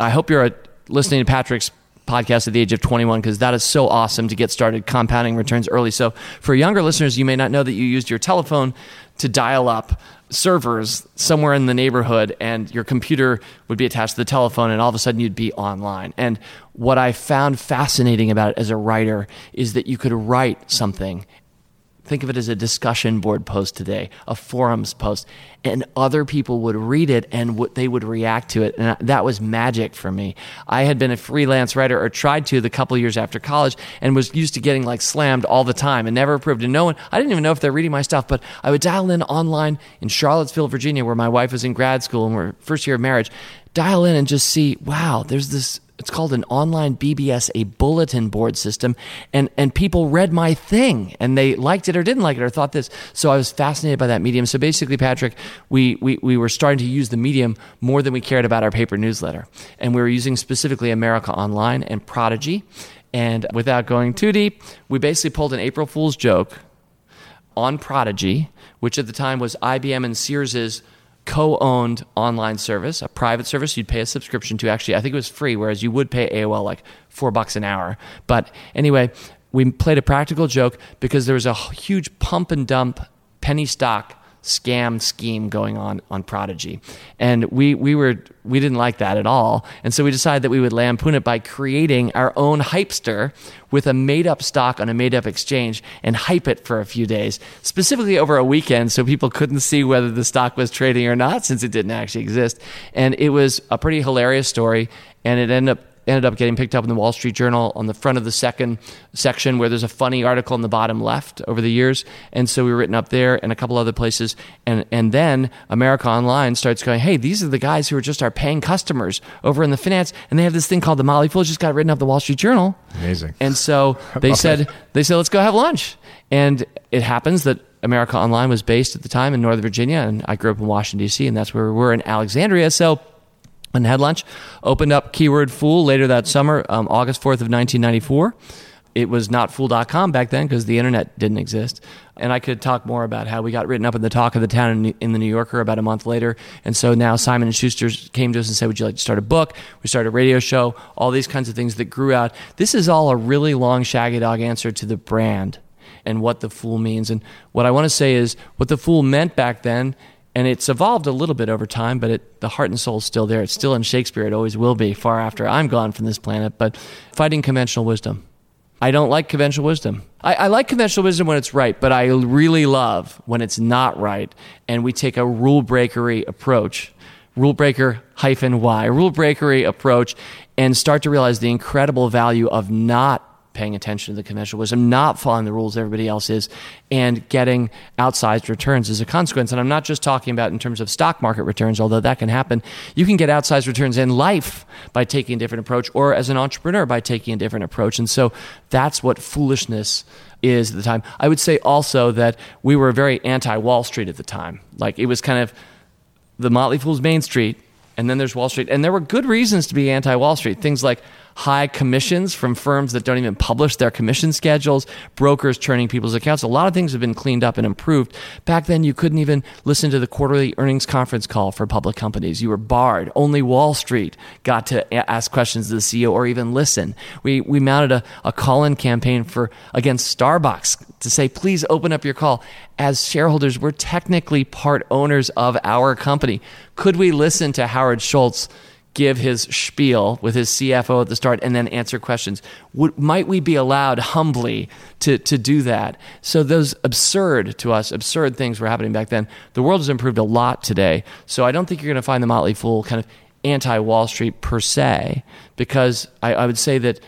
I hope you're uh listening to Patrick's podcast at the age of 21 because that is so awesome to get started compounding returns early. So for younger listeners, you may not know that you used your telephone to dial up servers somewhere in the neighborhood and your computer would be attached to the telephone and all of a sudden you'd be online. And what I found fascinating about it as a writer is that you could write something think of it as a discussion board post today, a forums post, and other people would read it and w- they would react to it. And that was magic for me. I had been a freelance writer or tried to the couple years after college and was used to getting like slammed all the time and never approved. And no one, I didn't even know if they're reading my stuff, but I would dial in online in Charlottesville, Virginia, where my wife was in grad school and we're first year of marriage, dial in and just see, wow, there's this it's called an online BBS, a bulletin board system, and and people read my thing and they liked it or didn't like it or thought this. So I was fascinated by that medium. So basically, Patrick, we we we were starting to use the medium more than we cared about our paper newsletter, and we were using specifically America Online and Prodigy. And without going too deep, we basically pulled an April Fool's joke on Prodigy, which at the time was IBM and Sears's co-owned online service, a private service you'd pay a subscription to. Actually, I think it was free, whereas you would pay AOL like four bucks an hour. But anyway, we played a practical joke because there was a huge pump and dump penny stock scam scheme going on on Prodigy, and we we were we didn't like that at all, and so we decided that we would lampoon it by creating our own hypester with a made up stock on a made up exchange and hype it for a few days, specifically over a weekend, so people couldn't see whether the stock was trading or not since it didn't actually exist, and it was a pretty hilarious story, and it ended up ended up getting picked up in the Wall Street Journal on the front of the second section where there's a funny article in the bottom left over the years. And so we were written up there and a couple other places. And, and then America Online starts going, hey, these are the guys who are just our paying customers over in the finance. And they have this thing called the Motley Fool, just got written up the Wall Street Journal. Amazing. And so <laughs> they said, it. they said, let's go have lunch. And it happens that America Online was based at the time in Northern Virginia. And I grew up in Washington, D.C., and that's where we were in Alexandria. So and had lunch. Opened up Keyword Fool later that summer, um, August 4th of 1994. It was not fool.com back then because the internet didn't exist. And I could talk more about how we got written up in the talk of the town in, in the New Yorker about a month later. And so now Simon and Schuster came to us and said, "Would you like to start a book?" We started a radio show. All these kinds of things that grew out. This is all a really long shaggy dog answer to the brand and what the fool means. And what I want to say is what the fool meant back then and it's evolved a little bit over time, but it, the heart and soul is still there. It's still in Shakespeare. It always will be, far after I'm gone from this planet. But fighting conventional wisdom. I don't like conventional wisdom. I, I like conventional wisdom when it's right, but I really love when it's not right, and we take a rule breakery approach, rule breaker hyphen y, rule breakery approach, and start to realize the incredible value of paying attention to the conventional wisdom, not following the rules everybody else is, and getting outsized returns as a consequence. And I'm not just talking about in terms of stock market returns, although that can happen. You can get outsized returns in life by taking a different approach, or as an entrepreneur by taking a different approach. And so that's what foolishness is at the time. I would say also that we were very anti Wall Street at the time. Like it was kind of the Motley Fool's Main Street, and then there's Wall Street. And there were good reasons to be anti Wall Street. Things like high commissions from firms that don't even publish their commission schedules, brokers churning people's accounts. A lot of things have been cleaned up and improved. Back then, you couldn't even listen to the quarterly earnings conference call for public companies. You were barred. Only Wall Street got to ask questions to the CEO or even listen. We, we mounted a, a call in campaign for against Starbucks to say, please open up your call. As shareholders, we're technically part owners of our company. Could we listen to Howard Schultz? Give his spiel with his CFO at the start and then answer questions. Would, might we be allowed humbly to, to do that? So, those absurd to us, absurd things were happening back then. The world has improved a lot today. So, I don't think you're going to find the Motley Fool kind of anti Wall Street per se, because I, I would say that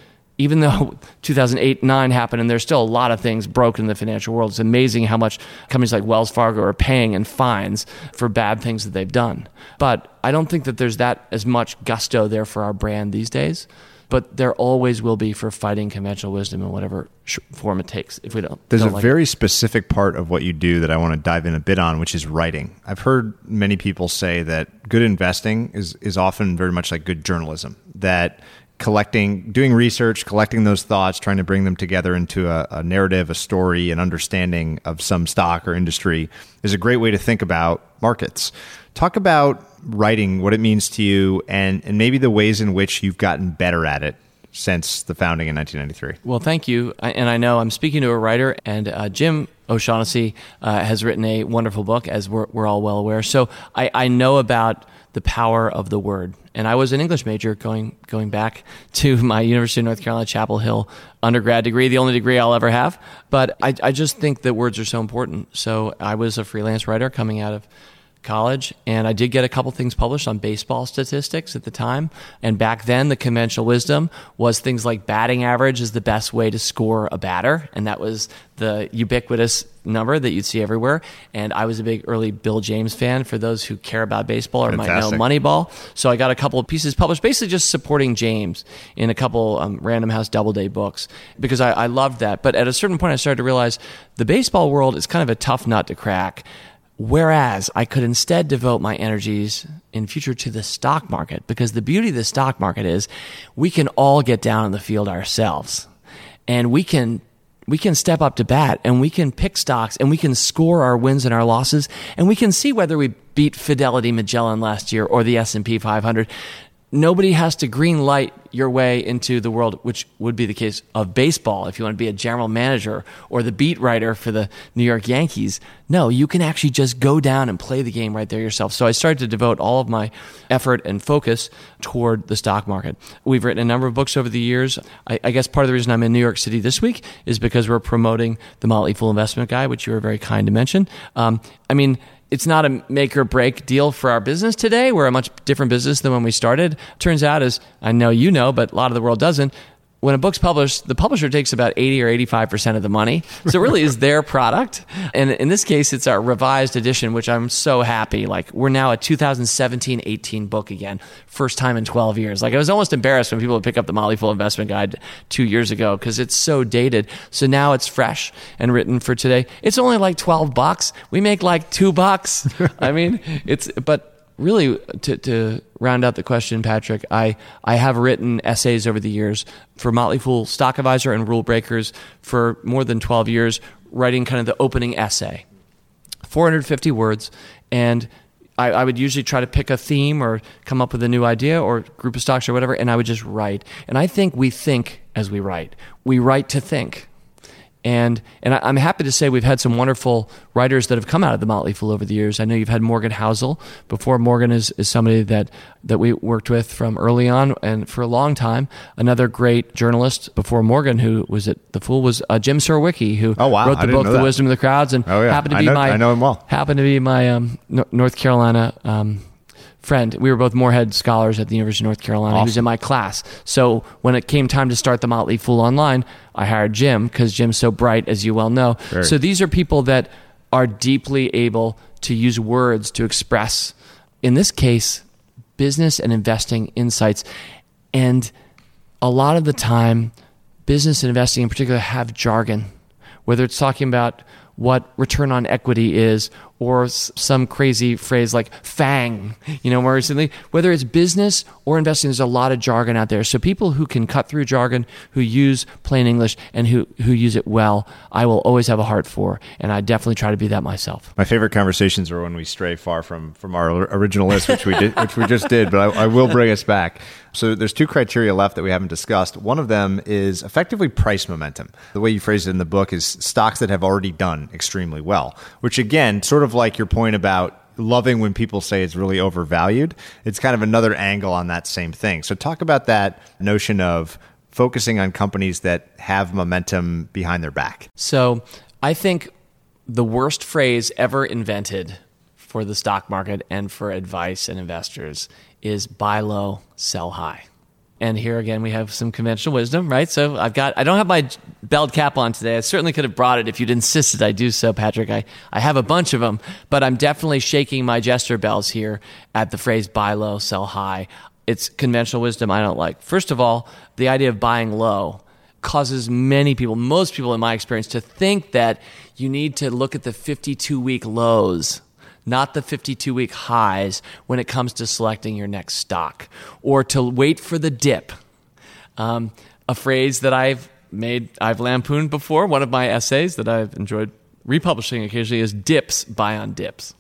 even though <laughs> 2008 9 happened and there's still a lot of things broken in the financial world, it's amazing how much companies like Wells Fargo are paying in fines for bad things that they've done. But I don't think that there's that as much gusto there for our brand these days. But there always will be for fighting conventional wisdom in whatever form it takes. If we don't, there's don't a like very it. specific part of what you do that I want to dive in a bit on, which is writing. I've heard many people say that good investing is is often very much like good journalism. That collecting, doing research, collecting those thoughts, trying to bring them together into a, a, narrative, a story, an understanding of some stock or industry is a great way to think about markets. Talk about writing, what it means to you, and, and maybe the ways in which you've gotten better at it since the founding in 1993. Well, thank you. I, and I know I'm speaking to a writer, and uh, Jim O'Shaughnessy uh, has written a wonderful book, as we're, we're all well aware. So I, I know about the power of the word. And I was an English major going going back to my University of North Carolina Chapel Hill undergrad degree, the only degree I'll ever have. But I, I just think that words are so important. So I was a freelance writer coming out of college and I did get a couple things published on baseball statistics at the time. And back then the conventional wisdom was things like batting average is the best way to score a batter and that was the ubiquitous number that you'd see everywhere. And I was a big early Bill James fan for those who care about baseball or Fantastic. might know Moneyball. So I got a couple of pieces published, basically just supporting James in a couple um, Random House Doubleday books because I, I loved that. But at a certain point, I started to realize the baseball world is kind of a tough nut to crack. Whereas I could instead devote my energies in future to the stock market because the beauty of the stock market is we can all get down in the field ourselves. And we can we can step up to bat and we can pick stocks and we can score our wins and our losses and we can see whether we beat Fidelity Magellan last year or the S&P 500 nobody has to green light your way into the world, which would be the case of baseball if you want to be a general manager or the beat writer for the New York Yankees. No, you can actually just go down and play the game right there yourself. So I started to devote all of my effort and focus toward the stock market. We've written a number of books over the years. I, I guess part of the reason I'm in New York City this week is because we're promoting the Motley Fool Investment Guide, which you were very kind to mention. Um, I mean, it's not a make or break deal for our business today. We're a much different business than when we started. Turns out, as I know you know, but a lot of the world doesn't, when a book's published, the publisher takes about 80 or 85% of the money. So it really is their product. And in this case, it's our revised edition, which I'm so happy. Like, we're now a 2017 18 book again, first time in 12 years. Like, I was almost embarrassed when people would pick up the Motley Fool Investment Guide two years ago because it's so dated. So now it's fresh and written for today. It's only like 12 bucks. We make like two bucks. <laughs> I mean, it's, but really to, to round out the question, Patrick, I, I have written essays over the years for Motley Fool, Stock Advisor, and Rule Breakers for more than 12 years, writing kind of the opening essay. 450 words, and I, I, would usually try to pick a theme or come up with a new idea or group of stocks or whatever, and I would just write. And I think we think as we write. We write to think. And and I'm happy to say we've had some wonderful writers that have come out of the Motley Fool over the years. I know you've had Morgan Housel. Before Morgan is, is somebody that, that we worked with from early on and for a long time. Another great journalist before Morgan who was at the Fool was uh, Jim Surowiecki, who oh, wow. wrote the book The that. Wisdom of the Crowds and oh, yeah. happened to be I know, my I know him well. happened to be my um, North Carolina um, friend. We were both Morehead scholars at the University of North Carolina. Awesome. He was in my class. So when it came time to start the Motley Fool online, I hired Jim because Jim's so bright, as you well know. Very. So these are people that are deeply able to use words to express, in this case, business and investing insights. And a lot of the time, business and investing in particular have jargon, whether it's talking about what return on equity is or some crazy phrase like FANG, you know, more recently. Whether it's business or investing, there's a lot of jargon out there. So people who can cut through jargon, who use plain English, and who, who use it well, I will always have a heart for. And I definitely try to be that myself. My favorite conversations are when we stray far from, from our original list, which we did, which we just did, but I, I will bring us back. So there's two criteria left that we haven't discussed. One of them is effectively price momentum. The way you phrase it in the book is stocks that have already done extremely well, which again, sort of like your point about loving when people say it's really overvalued. It's kind of another angle on that same thing. So talk about that notion of focusing on companies that have momentum behind their back. So I think the worst phrase ever invented for the stock market and for advice and investors is buy low, sell high. And here again, we have some conventional wisdom, right? So I've got, I don't have my belled cap on today. I certainly could have brought it if you'd insisted I do so, Patrick. I, I have a bunch of them, but I'm definitely shaking my jester bells here at the phrase buy low, sell high. It's conventional wisdom I don't like. First of all, the idea of buying low causes many people, most people in my experience, to think that you need to look at the 52 week lows not the 52 week highs when it comes to selecting your next stock, or to wait for the dip. Um, a phrase that I've made, I've lampooned before, one of my essays that I've enjoyed republishing occasionally is dips buy on dips.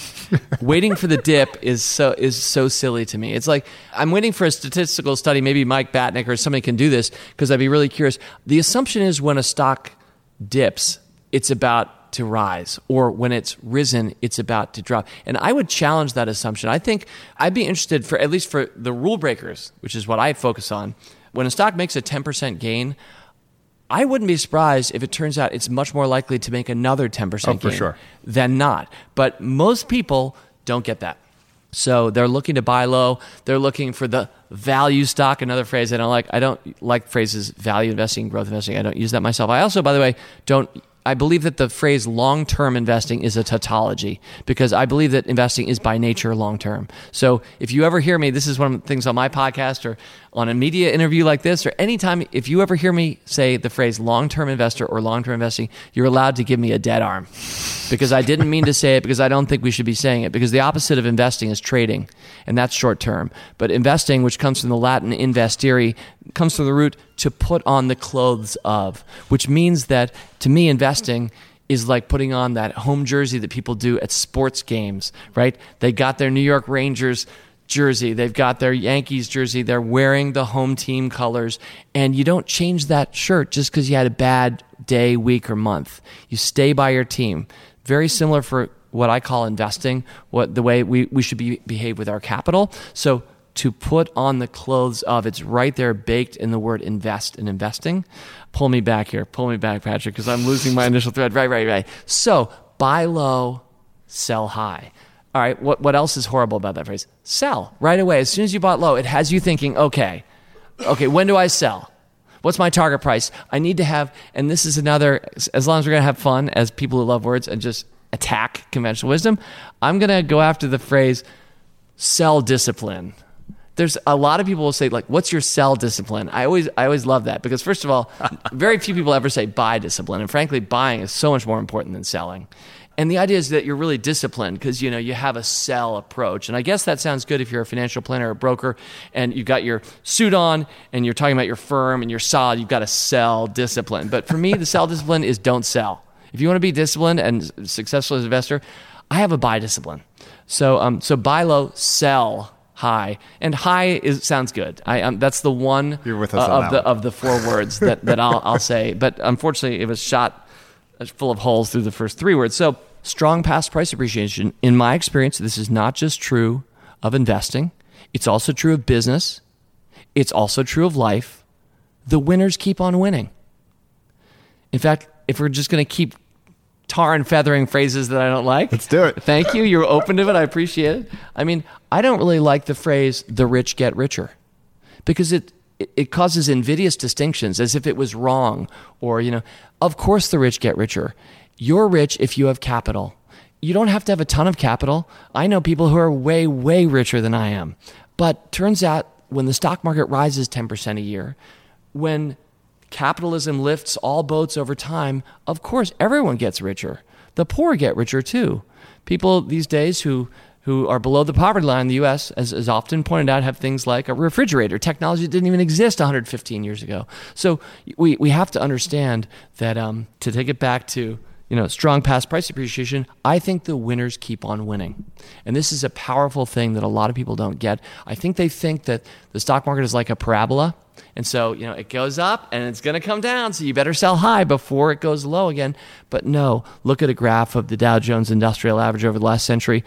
<laughs> waiting for the dip is so is so silly to me. It's like I'm waiting for a statistical study. Maybe Mike Batnick or somebody can do this because I'd be really curious. The assumption is when a stock dips, it's about to rise, or when it's risen, it's about to drop. And I would challenge that assumption. I think I'd be interested for at least for the rule breakers, which is what I focus on. When a stock makes a 10% gain, I wouldn't be surprised if it turns out it's much more likely to make another 10% oh, gain sure. than not. But most people don't get that. So they're looking to buy low. They're looking for the value stock. Another phrase I don't like. I don't like phrases value investing, growth investing. I don't use that myself. I also, by the way, don't I believe that the phrase long term investing is a tautology because I believe that investing is by nature long term. So if you ever hear me, this is one of the things on my podcast or on a media interview like this, or anytime, if you ever hear me say the phrase long term investor or long term investing, you're allowed to give me a dead arm because I didn't mean to say it because I don't think we should be saying it because the opposite of investing is trading, and that's short term. But investing, which comes from the Latin investere, comes from the root to put on the clothes of, which means that to me, investing is like putting on that home jersey that people do at sports games, right? They got their New York Rangers jersey, they've got their Yankees jersey, they're wearing the home team colors, and you don't change that shirt just because you had a bad day, week, or month. You stay by your team. Very similar for what I call investing, what the way we, we should be, behave with our capital. So to put on the clothes of it's right there baked in the word invest and investing. Pull me back here. Pull me back, Patrick, because I'm losing my initial thread. Right, right, right. So buy low, sell high. All right, what, what else is horrible about that phrase? Sell right away. As soon as you bought low, it has you thinking, okay, okay, when do I sell? What's my target price? I need to have, and this is another, as long as we're going to have fun as people who love words and just attack conventional wisdom, I'm going to go after the phrase sell discipline. There's a lot of people will say like, "What's your sell discipline?" I always, I always love that because first of all, <laughs> very few people ever say buy discipline, and frankly, buying is so much more important than selling. And the idea is that you're really disciplined because you know you have a sell approach. And I guess that sounds good if you're a financial planner or a broker and you've got your suit on and you're talking about your firm and you're solid, you've got a sell discipline. But for me, the sell <laughs> discipline is don't sell. If you want to be disciplined and successful as an investor, I have a buy discipline. So um, so buy low, sell high, and high is sounds good. I um, that's the one You're with us uh, on of the one. of the four words that, that I'll I'll <laughs> say. But unfortunately, it was shot full of holes through the first three words. So strong past price appreciation. In my experience, this is not just true of investing. It's also true of business. It's also true of life. The winners keep on winning. In fact, if we're just going to keep tar and feathering phrases that I don't like. Let's do it. Thank you. You're open to it. I appreciate it. I mean, I don't really like the phrase "the rich get richer" because it it causes invidious distinctions as if it was wrong or you know. Of course, the rich get richer. You're rich if you have capital. You don't have to have a ton of capital. I know people who are way way richer than I am. But turns out when the stock market rises 10% a year, when capitalism lifts all boats over time, of course, everyone gets richer. The poor get richer too. People these days who who are below the poverty line in the U.S., as is often pointed out, have things like a refrigerator, technology that didn't even exist 115 years ago. So we, we have to understand that um, to take it back to you know strong past price appreciation, I think the winners keep on winning, and this is a powerful thing that a lot of people don't get. I think they think that the stock market is like a parabola. And so, you know, it goes up and it's going to come down. So you better sell high before it goes low again. But no, look at a graph of the Dow Jones Industrial Average over the last century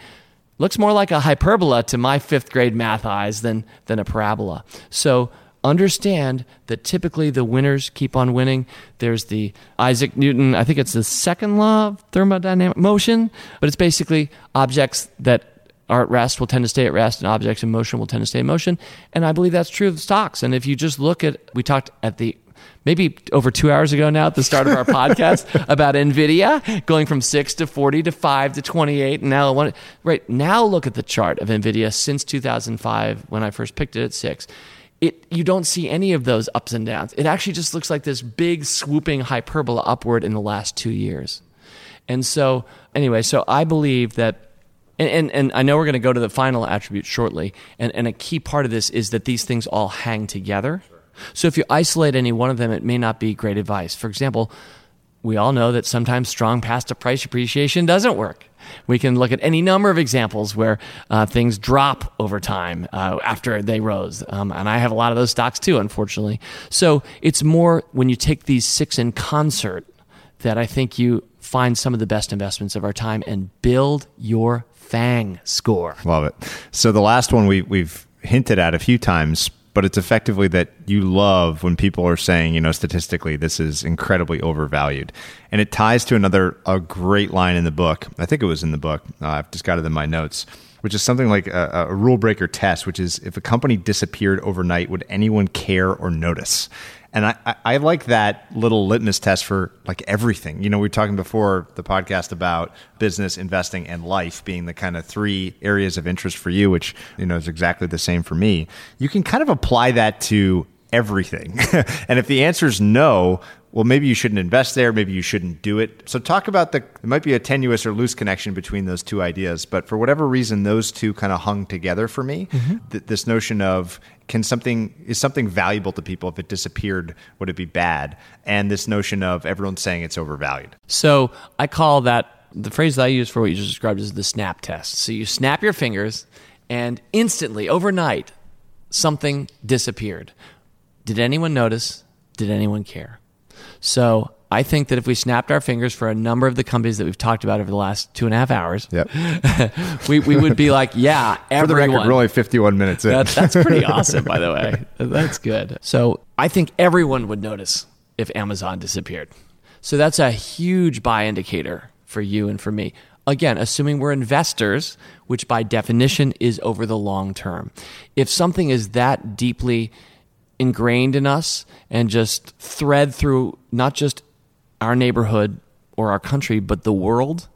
looks more like a hyperbola to my fifth grade math eyes than, than a parabola. So understand that typically the winners keep on winning. There's the Isaac Newton, I think it's the second law of thermodynamic motion, but it's basically objects that are at rest will tend to stay at rest and objects in motion will tend to stay in motion. And I believe that's true of stocks. And if you just look at, we talked at the maybe over two hours ago now at the start of our <laughs> podcast about NVIDIA going from 6 to 40 to 5 to 28. And now, one, right now, look at the chart of NVIDIA since 2005 when I first picked it at 6. It, you don't see any of those ups and downs. It actually just looks like this big swooping hyperbola upward in the last two years. And so, anyway, so I believe that and, and, and, I know we're going to go to the final attribute shortly. And, and a key part of this is that these things all hang together. So if you isolate any one of them, it may not be great advice. For example, we all know that sometimes strong past to price appreciation doesn't work. We can look at any number of examples where uh, things drop over time uh, after they rose. Um, and I have a lot of those stocks too, unfortunately. So it's more when you take these six in concert that I think you find some of the best investments of our time and build your FANG score. Love it. So the last one we, we've hinted at a few times, but it's effectively that you love when people are saying, you know, statistically, this is incredibly overvalued. And it ties to another, a great line in the book. I think it was in the book. Uh, I've just got it in my notes, which is something like a, a rule breaker test, which is if a company disappeared overnight, would anyone care or notice? And I, I, I, like that little litmus test for like everything. You know, we were talking before the podcast about business, investing, and life being the kind of three areas of interest for you, which, you know, is exactly the same for me. You can kind of apply that to everything. <laughs> and if the answer is no, well, maybe you shouldn't invest there. Maybe you shouldn't do it. So, talk about the, it might be a tenuous or loose connection between those two ideas, but for whatever reason, those two kind of hung together for me. Mm-hmm. Th- this notion of can something, is something valuable to people? If it disappeared, would it be bad? And this notion of everyone saying it's overvalued. So, I call that the phrase that I use for what you just described is the snap test. So, you snap your fingers and instantly, overnight, something disappeared. Did anyone notice? Did anyone care? So I think that if we snapped our fingers for a number of the companies that we've talked about over the last two and a half hours, yep. <laughs> we, we would be like, yeah, everyone. For the record, we're only 51 minutes in. That, that's pretty awesome, by the <laughs> way. That's good. So I think everyone would notice if Amazon disappeared. So that's a huge buy indicator for you and for me. Again, assuming we're investors, which by definition is over the long term. If something is that deeply ingrained in us and just thread through not just our neighborhood or our country, but the world,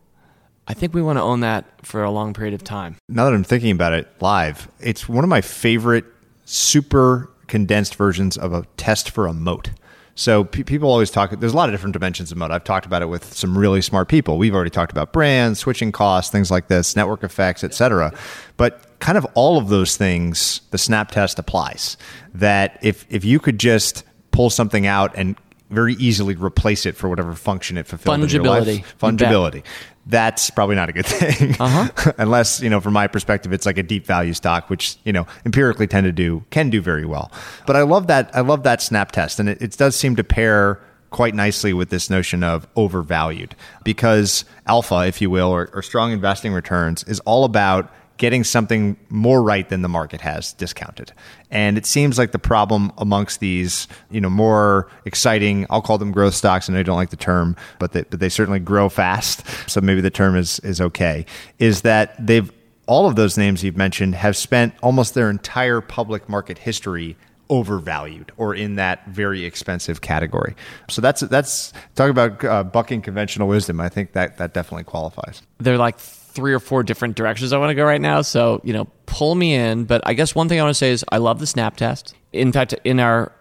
I think we want to own that for a long period of time. Now that I'm thinking about it live, it's one of my favorite super condensed versions of a test for a moat. So pe- people always talk. There's a lot of different dimensions of moat. I've talked about it with some really smart people. We've already talked about brands, switching costs, things like this, network effects, etc. But kind of all of those things, the snap test applies. That if if you could just pull something out and very easily replace it for whatever function it fulfilled fungibility. in your life, fungibility. That's probably not a good <laughs> thing, uh-huh. <laughs> unless you know, from my perspective, it's like a deep value stock, which you know empirically tend to do can do very well. But I love that I love that snap test, and it, it does seem to pair quite nicely with this notion of overvalued because alpha, if you will, or, or strong investing returns is all about getting something more right than the market has discounted. And it seems like the problem amongst these, you know, more exciting, I'll call them growth stocks. And I don't like the term, but they, but they certainly grow fast. So maybe the term is, is okay, is that they've, all of those names you've mentioned have spent almost their entire public market history overvalued or in that very expensive category. So that's that's talk about uh, bucking conventional wisdom. I think that that definitely qualifies. They're like three or four different directions I want to go right now. So, you know, pull me in. But I guess one thing I want to say is I love the snap test. In fact, in our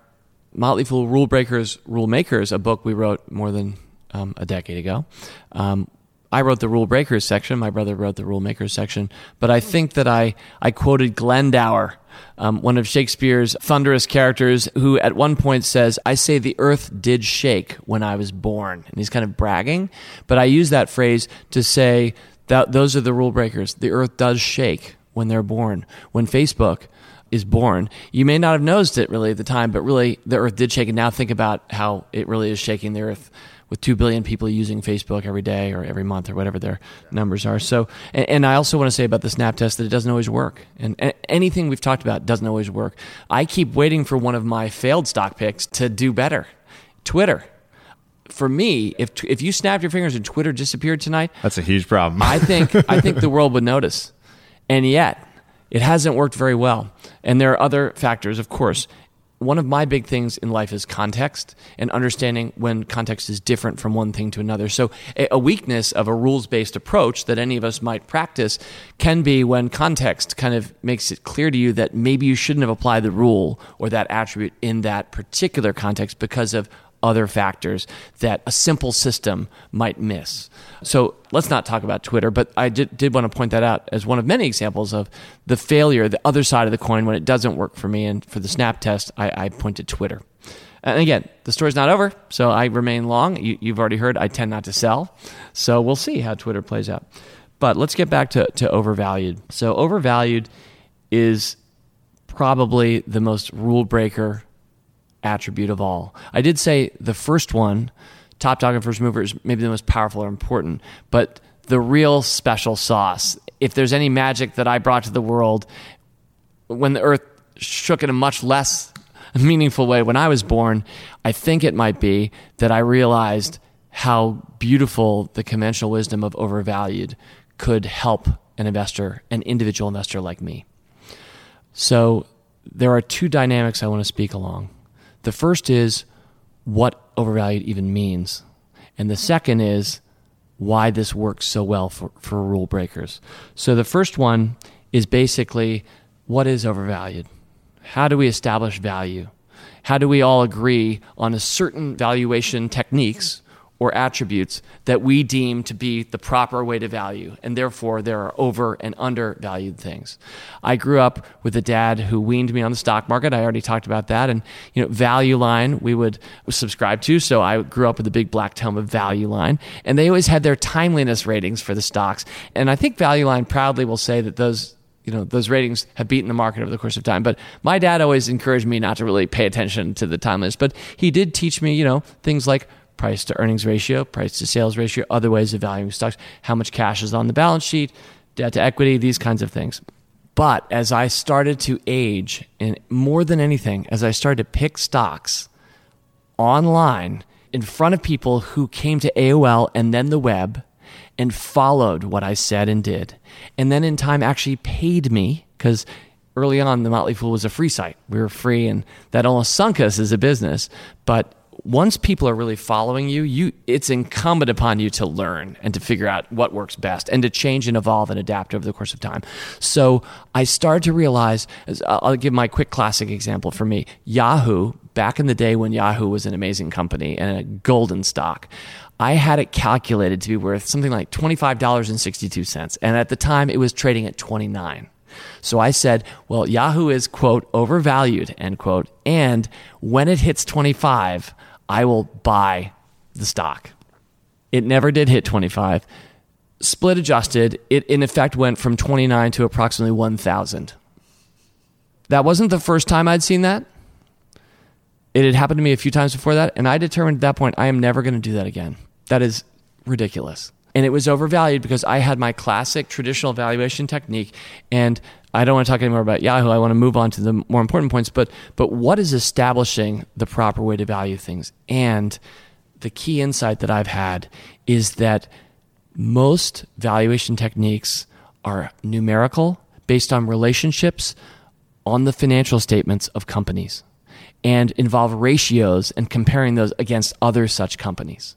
Motley Fool Rule Breakers, Rule Makers, a book we wrote more than um, a decade ago. Um, I wrote the Rule Breakers section. My brother wrote the Rule Makers section. But I think that I, I quoted Glendower, um, one of Shakespeare's thunderous characters, who at one point says, I say the earth did shake when I was born. And he's kind of bragging. But I use that phrase to say that those are the rule breakers. The earth does shake when they're born. When Facebook is born, you may not have noticed it really at the time, but really the earth did shake. And now think about how it really is shaking the earth with 2 billion people using Facebook every day or every month or whatever their numbers are. So, and, and, I also want to say about the snap test that it doesn't always work. And, and anything we've talked about doesn't always work. I keep waiting for one of my failed stock picks to do better. Twitter. For me, if if you snapped your fingers and Twitter disappeared tonight, that's a huge problem. I think <laughs> I think the world would notice. And yet, it hasn't worked very well. And there are other factors, of course one of my big things in life is context and understanding when context is different from one thing to another. So, a weakness of a rules based approach that any of us might practice can be when context kind of makes it clear to you that maybe you shouldn't have applied the rule or that attribute in that particular context because of other factors that a simple system might miss. So let's not talk about Twitter, but I did, did, want to point that out as one of many examples of the failure, the other side of the coin when it doesn't work for me. And for the snap test, I, I pointed Twitter. And again, the story's not over, so I remain long. You, you've already heard I tend not to sell. So we'll see how Twitter plays out. But let's get back to, to overvalued. So, overvalued is probably the most rule breaker attribute of all. I did say the first one, top dog and first mover, is maybe the most powerful or important, but the real special sauce, if there's any magic that I brought to the world when the earth shook in a much less meaningful way when I was born, I think it might be that I realized how beautiful the conventional wisdom of overvalued could help an investor, an individual investor like me. So there are two dynamics I want to speak along. The first is what overvalued even means. And the second is why this works so well for, for rule breakers. So the first one is basically what is overvalued? How do we establish value? How do we all agree on a certain valuation techniques or attributes that we deem to be the proper way to value, and therefore there are over and undervalued things. I grew up with a dad who weaned me on the stock market. I already talked about that, and you know, Value Line we would subscribe to. So I grew up with the big black tome of Value Line, and they always had their timeliness ratings for the stocks. And I think Value Line proudly will say that those you know those ratings have beaten the market over the course of time but my dad always encouraged me not to really pay attention to the timeliness but he did teach me you know things like price to earnings ratio, price to sales ratio, other ways of valuing stocks, how much cash is on the balance sheet, debt to equity, these kinds of things. But as I started to age, and more than anything, as I started to pick stocks online in front of people who came to AOL and then the web and followed what I said and did, and then in time actually paid me because early on the Motley Fool was a free site. We were free, and that almost sunk us as a business. But once people are really following you, you it's incumbent upon you to learn and to figure out what works best and to change and evolve and adapt over the course of time. So I started to realize I'll give my quick classic example for me. Yahoo, back in the day when Yahoo was an amazing company and a golden stock. I had it calculated to be worth something like $25.62 and at the time it was trading at 29. So I said, well, Yahoo is, quote, overvalued, end quote. And when it hits 25, I will buy the stock. It never did hit 25. Split adjusted, it in effect went from 29 to approximately 1,000. That wasn't the first time I'd seen that. It had happened to me a few times before that, and I determined at that point I am never going to do that again. That is ridiculous. And it was overvalued because I had my classic traditional valuation technique, and I don't want to talk anymore about Yahoo. I want to move on to the more important points. But but what is establishing the proper way to value things? And the key insight that I've had is that most valuation techniques are numerical, based on relationships on the financial statements of companies, and involve ratios and comparing those against other such companies.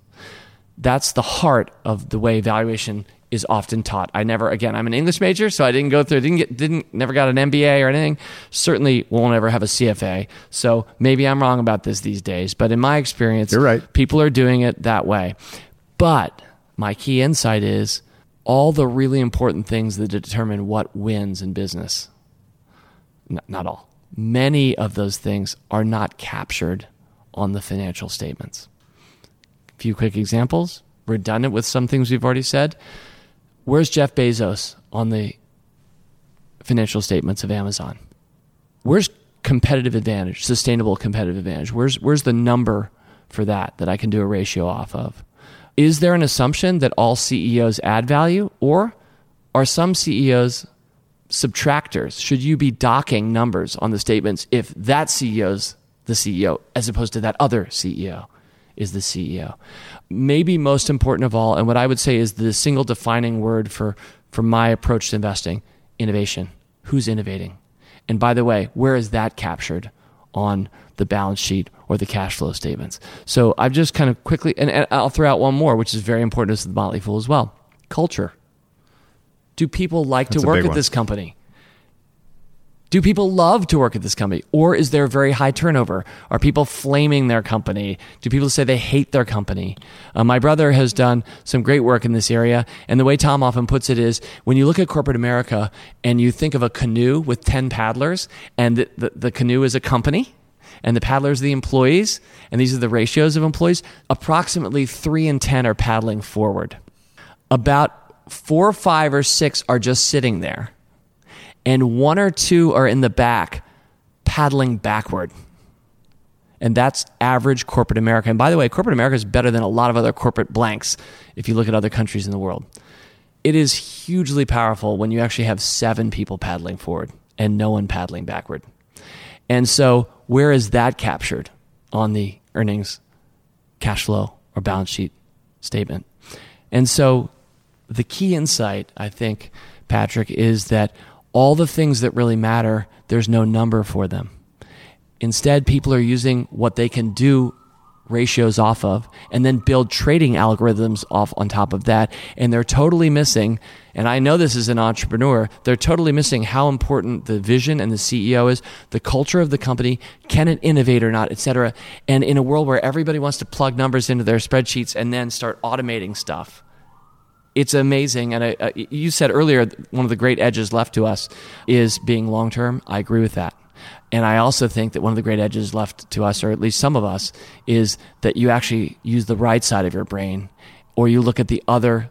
That's the heart of the way valuation is often taught. I never, again, I'm an English major, so I didn't go through, didn't get, didn't, never got an MBA or anything. Certainly won't ever have a CFA. So maybe I'm wrong about this these days, but in my experience, You're right. people are doing it that way. But my key insight is all the really important things that determine what wins in business. N- not all. Many of those things are not captured on the financial statements. A few quick examples, redundant with some things we've already said. Where's Jeff Bezos on the financial statements of Amazon? Where's competitive advantage, sustainable competitive advantage? Where's where's the number for that that I can do a ratio off of? Is there an assumption that all CEOs add value or are some CEOs subtractors? Should you be docking numbers on the statements if that CEO's the CEO as opposed to that other CEO is the CEO? Maybe most important of all, and what I would say is the single defining word for, for my approach to investing innovation. Who's innovating? And by the way, where is that captured on the balance sheet or the cash flow statements? So I've just kind of quickly, and, and I'll throw out one more, which is very important to the Motley Fool as well culture. Do people like That's to work at one. this company? Do people love to work at this company? Or is there a very high turnover? Are people flaming their company? Do people say they hate their company? Uh, my brother has done some great work in this area. And the way Tom often puts it is when you look at corporate America and you think of a canoe with 10 paddlers, and the, the, the canoe is a company, and the paddlers are the employees, and these are the ratios of employees, approximately three in 10 are paddling forward. About four, five, or six are just sitting there and one or two are in the back paddling backward. And that's average corporate America. And by the way, corporate America is better than a lot of other corporate blanks if you look at other countries in the world. It is hugely powerful when you actually have seven people paddling forward and no one paddling backward. And so, where is that captured on the earnings, cash flow, or balance sheet statement? And so, the key insight, I think, Patrick, is that all the things that really matter, there's no number for them. Instead, people are using what they can do ratios off of and then build trading algorithms off on top of that. And they're totally missing, and I know this as an entrepreneur, they're totally missing how important the vision and the CEO is, the culture of the company, can it innovate or not, et cetera. And in a world where everybody wants to plug numbers into their spreadsheets and then start automating stuff it's amazing. And I, you said earlier, one of the great edges left to us is being long term. I agree with that. And I also think that one of the great edges left to us, or at least some of us, is that you actually use the right side of your brain or you look at the other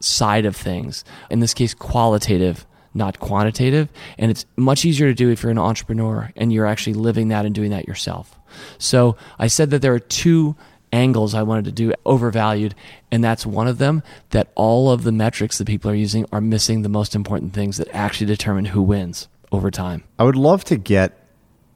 side of things. In this case, qualitative, not quantitative. And it's much easier to do if you're an entrepreneur and you're actually living that and doing that yourself. So I said that there are two angles I wanted to do overvalued, and that's one of them that all of the metrics that people are using are missing the most important things that actually determine who wins over time. I would love to get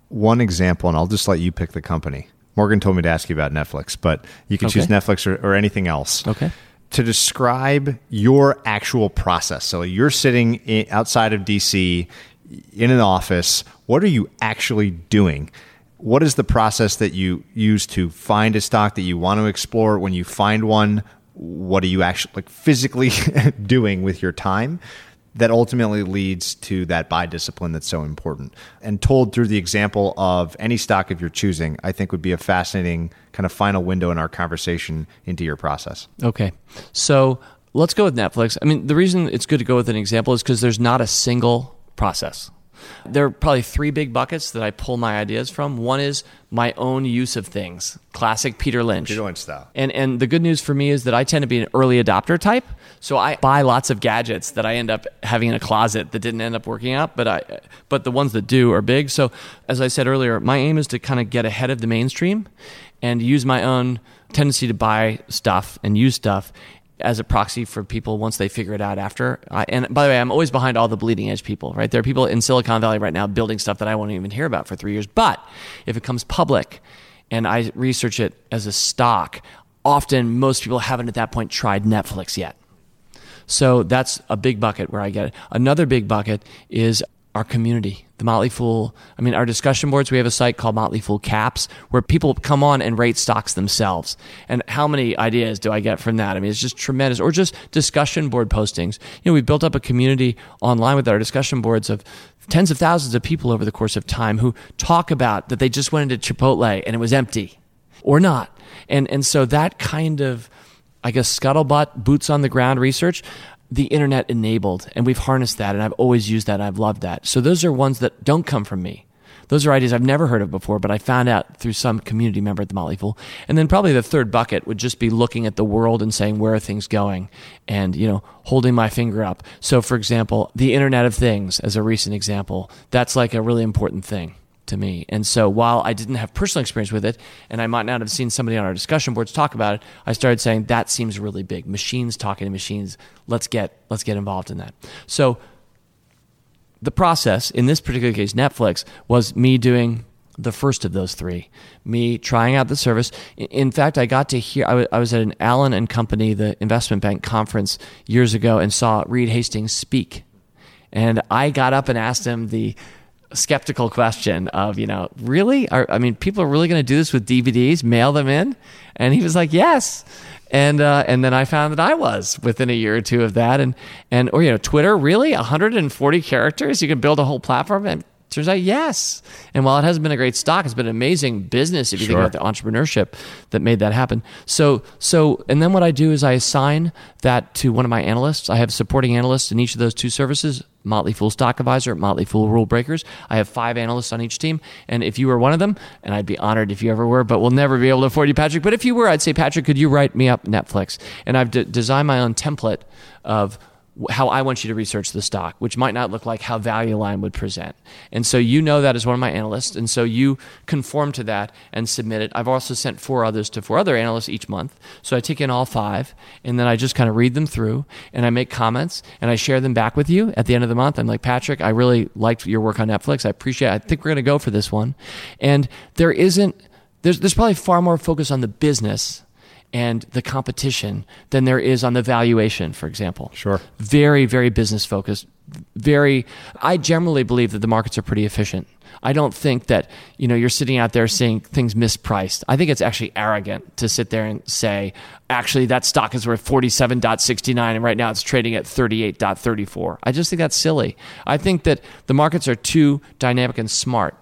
one example, and I'll just let you pick the company. Morgan told me to ask you about Netflix, but you can Okay. choose Netflix or, or anything else. Okay. To describe your actual process. So you're sitting outside of DC in an office. What are you actually doing? What is the process that you use to find a stock that you want to explore? When you find one, what are you actually like physically <laughs> doing with your time? that ultimately leads to that buy discipline that's so important. And told through the example of any stock of your choosing, I think would be a fascinating kind of final window in our conversation into your process. Okay. So let's go with Netflix. I mean, the reason it's good to go with an example is because there's not a single process. There are probably three big buckets that I pull my ideas from. One is my own use of things, classic Peter Lynch. Peter Lynch style. And and the good news for me is that I tend to be an early adopter type. So I buy lots of gadgets that I end up having in a closet that didn't end up working out, but I but the ones that do are big. So as I said earlier, my aim is to kind of get ahead of the mainstream and use my own tendency to buy stuff and use stuff as a proxy for people once they figure it out after. I, and by the way, I'm always behind all the bleeding edge people, right? There are people in Silicon Valley right now building stuff that I won't even hear about for three years. But if it comes public and I research it as a stock, often most people haven't at that point tried Netflix yet. So that's a big bucket where I get it. Another big bucket is our community, the Motley Fool. I mean, our discussion boards, we have a site called Motley Fool Caps where people come on and rate stocks themselves. And how many ideas do I get from that? I mean, it's just tremendous. Or just discussion board postings. You know, we've built up a community online with our discussion boards of tens of thousands of people over the course of time who talk about that they just went into Chipotle and it was empty or not. And, and so that kind of, I guess, scuttlebutt, boots on the ground research, the internet enabled and we've harnessed that and I've always used that and I've loved that. So those are ones that don't come from me. Those are ideas I've never heard of before, but I found out through some community member at the Motley Fool. And then probably the third bucket would just be looking at the world and saying where are things going and, you know, holding my finger up. So for example, the Internet of Things as a recent example, that's like a really important thing to me. And so while I didn't have personal experience with it, and I might not have seen somebody on our discussion boards talk about it, I started saying that seems really big. Machines talking to machines. Let's get let's get involved in that. So the process in this particular case, Netflix, was me doing the first of those three. Me trying out the service. In fact, I got to hear. I was at an Allen and Company, the investment bank conference years ago, and saw Reed Hastings speak. And I got up and asked him the skeptical question of, you know, really? Are, I mean, people are really going to do this with DVDs, mail them in? And he was like, yes. And uh, and then I found that I was within a year or two of that, and and or you know, Twitter really 140 characters, you can build a whole platform, and Turns out, yes. And while it hasn't been a great stock, it's been an amazing business if you sure. think about the entrepreneurship that made that happen. So, so, and then what I do is I assign that to one of my analysts. I have supporting analysts in each of those two services. Motley Fool Stock Advisor, Motley Fool Rule Breakers. I have five analysts on each team. And if you were one of them, and I'd be honored if you ever were, but we'll never be able to afford you, Patrick. But if you were, I'd say, Patrick, could you write me up Netflix? And I've d- designed my own template of how I want you to research the stock, which might not look like how Value Line would present. And so you know that as one of my analysts, and so you conform to that and submit it. I've also sent four others to four other analysts each month. So I take in all five, and then I just kind of read them through, and I make comments, and I share them back with you at the end of the month. I'm like, Patrick, I really liked your work on Netflix. I appreciate it. I think we're going to go for this one. And there isn't, there's, there's probably far more focus on the business and the competition than there is on the valuation, for example. Sure. Very, very business focused. Very, I generally believe that the markets are pretty efficient. I don't think that, you know, you're sitting out there seeing things mispriced. I think it's actually arrogant to sit there and say, actually, that stock is worth 47.69 and right now it's trading at 38.34. I just think that's silly. I think that the markets are too dynamic and smart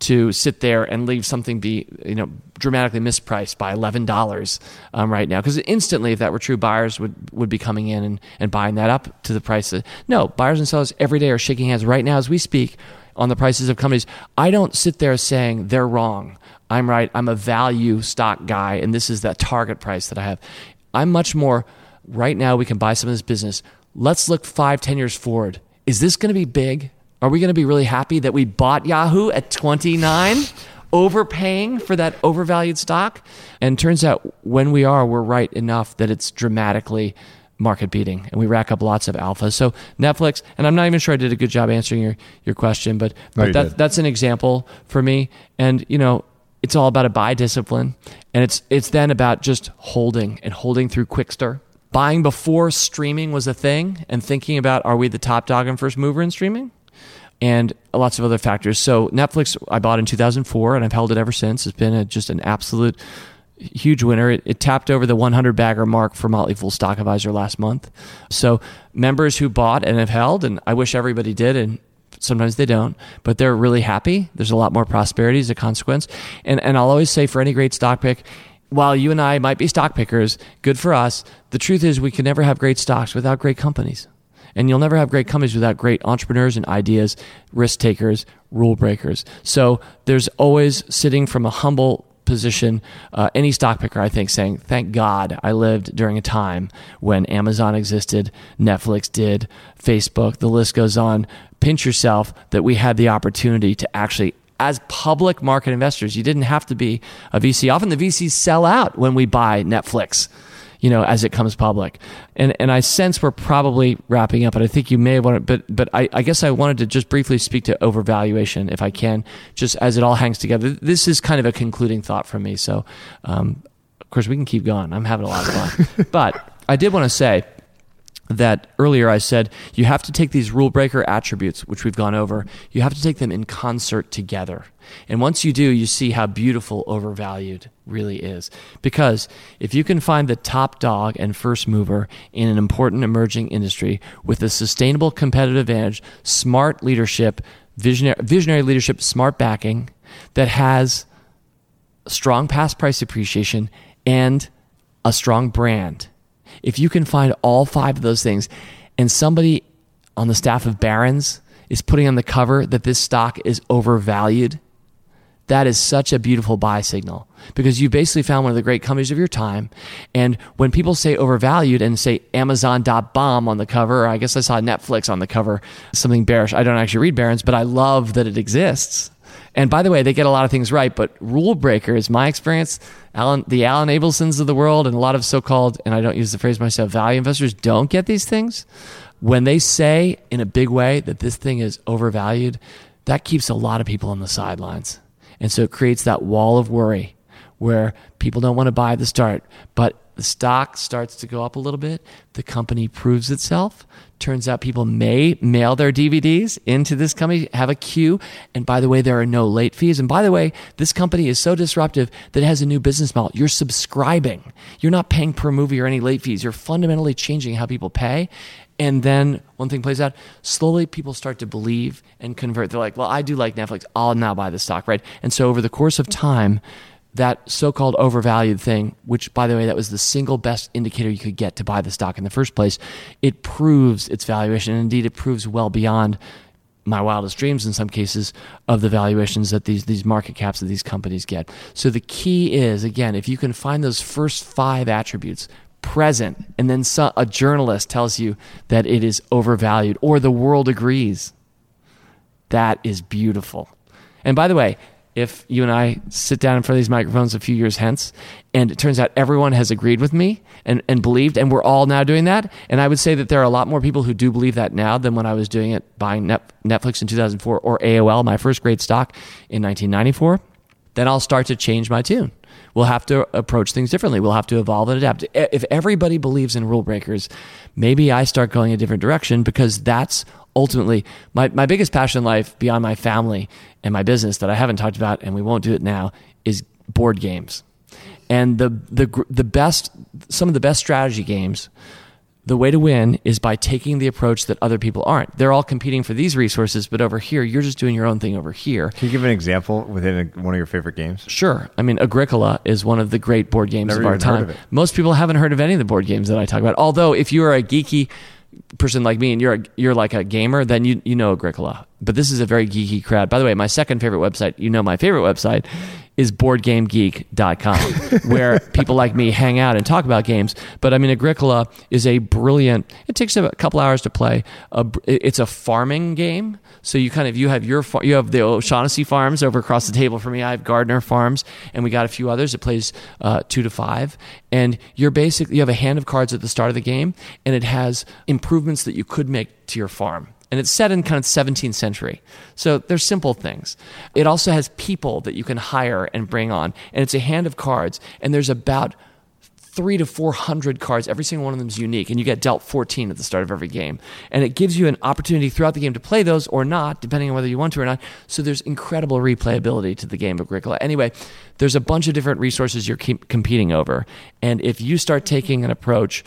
to sit there and leave something be you know dramatically mispriced by eleven dollars um, right now. Because instantly if that were true buyers would would be coming in and, and buying that up to the price of, no buyers and sellers every day are shaking hands right now as we speak on the prices of companies. I don't sit there saying they're wrong. I'm right. I'm a value stock guy and this is that target price that I have. I'm much more right now we can buy some of this business. Let's look five ten years forward. Is this going to be big are we going to be really happy that we bought Yahoo at 29? overpaying for that overvalued stock? And turns out when we are, we're right enough that it's dramatically market beating and we rack up lots of alpha. So Netflix, and I'm not even sure I did a good job answering your, your question, but, no, but that, that's an example for me. And, you know, it's all about a buy discipline. And it's, it's then about just holding and holding through Qwikster. Buying before streaming was a thing and thinking about are we the top dog and first mover in streaming? And lots of other factors. So Netflix, I bought in 2004, and I've held it ever since. It's been a, just an absolute huge winner. It, it, tapped over the 100 bagger mark for Motley Fool Stock Advisor last month. So members who bought and have held, and I wish everybody did, and sometimes they don't, but they're really happy. There's a lot more prosperity as a consequence. And and I'll always say for any great stock pick. While you and I might be stock pickers, good for us. The truth is, we can never have great stocks without great companies. And you'll never have great companies without great entrepreneurs and ideas, risk takers, rule breakers. So there's always sitting from a humble position, uh, any stock picker, I think, saying, Thank God I lived during a time when Amazon existed, Netflix did, Facebook, the list goes on. Pinch yourself that we had the opportunity to actually as public market investors. You didn't have to be a VC. Often the VCs sell out when we buy Netflix you know, as it comes public. And and I sense we're probably wrapping up, but I think you may want to, but but I, I guess I wanted to just briefly speak to overvaluation, if I can, just as it all hangs together. This is kind of a concluding thought from me. So, um, of course, we can keep going. I'm having a lot of fun, <laughs> but I did want to say that earlier I said you have to take these rule breaker attributes, which we've gone over, you have to take them in concert together. And once you do, you see how beautiful overvalued really is. Because if you can find the top dog and first mover in an important emerging industry with a sustainable competitive advantage, smart leadership, visionary, visionary leadership, smart backing that has strong past price appreciation and a strong brand if you can find all five of those things and somebody on the staff of Barron's is putting on the cover that this stock is overvalued, that is such a beautiful buy signal because you basically found one of the great companies of your time. And when people say overvalued and say Amazon.bomb on the cover, or I guess I saw Netflix on the cover, something bearish. I don't actually read Barron's, but I love that it exists. And by the way, they get a lot of things right, but rule breakers, my experience, Alan, the Alan Abelsons of the world, and a lot of so-called, and I don't use the phrase myself, value investors don't get these things. When they say in a big way that this thing is overvalued, that keeps a lot of people on the sidelines. And so it creates that wall of worry where people don't want to buy at the start, but the stock starts to go up a little bit. The company proves itself. Turns out people may mail their DVDs into this company, have a queue. And by the way, there are no late fees. And by the way, this company is so disruptive that it has a new business model. You're subscribing. You're not paying per movie or any late fees. You're fundamentally changing how people pay. And then one thing plays out, slowly people start to believe and convert. They're like, well, I do like Netflix. I'll now buy the stock, right? And so over the course of time, that so-called overvalued thing, which by the way, that was the single best indicator you could get to buy the stock in the first place, it proves its valuation. And indeed, it proves well beyond my wildest dreams in some cases of the valuations that these these market caps that these companies get. So the key is again, if you can find those first five attributes present, and then a journalist tells you that it is overvalued, or the world agrees, that is beautiful. And by the way, if you and I sit down in front of these microphones a few years hence, and it turns out everyone has agreed with me and, and believed, and we're all now doing that. And I would say that there are a lot more people who do believe that now than when I was doing it, buying Netflix in 2004 or AOL, my first great stock in 1994. Then I'll start to change my tune. We'll have to approach things differently. We'll have to evolve and adapt. If everybody believes in rule breakers, maybe I start going a different direction because that's ultimately my, my biggest passion in life beyond my family and my business that I haven't talked about and we won't do it now is board games. And the the the best some of the best strategy games the way to win is by taking the approach that other people aren't. They're all competing for these resources, but over here, you're just doing your own thing over here. Can you give an example within a, one of your favorite games? Sure. I mean, Agricola is one of the great board games Never of our time. Of Most people haven't heard of any of the board games that I talk about. Although, if you are a geeky person like me and you're a, you're like a gamer, then you you know Agricola. But this is a very geeky crowd. By the way, my second favorite website, you know my favorite website, is boardgamegeek.com, <laughs> where people like me hang out and talk about games. But I mean, Agricola is a brilliant. It takes a couple hours to play. It's a farming game, so you kind of you have your you have the O'Shaughnessy farms over across the table for me. I have Gardner Farms, and we got a few others. It plays uh, two to five, and you're basically you have a hand of cards at the start of the game, and it has improvements that you could make to your farm and it's set in kind of 17th century. So there's simple things. It also has people that you can hire and bring on, and it's a hand of cards, and there's about three to 400 cards. Every single one of them is unique, and you get dealt 14 at the start of every game. And it gives you an opportunity throughout the game to play those or not, depending on whether you want to or not. So there's incredible replayability to the game of Agricola. Anyway, there's a bunch of different resources you're competing over. And if you start taking an approach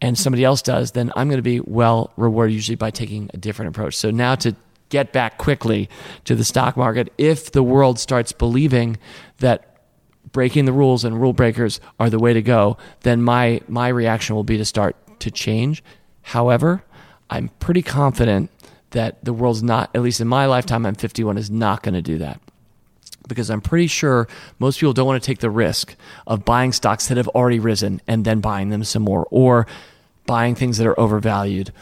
and somebody else does, then I'm going to be well rewarded usually by taking a different approach. So now to get back quickly to the stock market, if the world starts believing that breaking the rules and rule breakers are the way to go, then my my reaction will be to start to change. However, I'm pretty confident that the world's not, at least in my lifetime, I'm 51, is not going to do that because I'm pretty sure most people don't want to take the risk of buying stocks that have already risen and then buying them some more, or buying things that are overvalued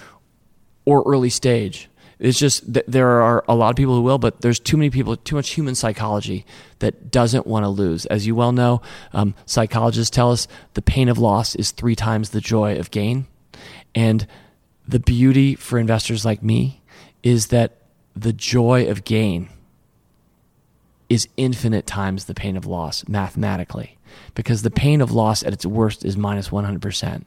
or early stage. It's just that there are a lot of people who will, but there's too many people, too much human psychology that doesn't want to lose. As you well know, um, psychologists tell us the pain of loss is three times the joy of gain. And the beauty for investors like me is that the joy of gain is infinite times the pain of loss mathematically because the pain of loss at its worst is minus 100%.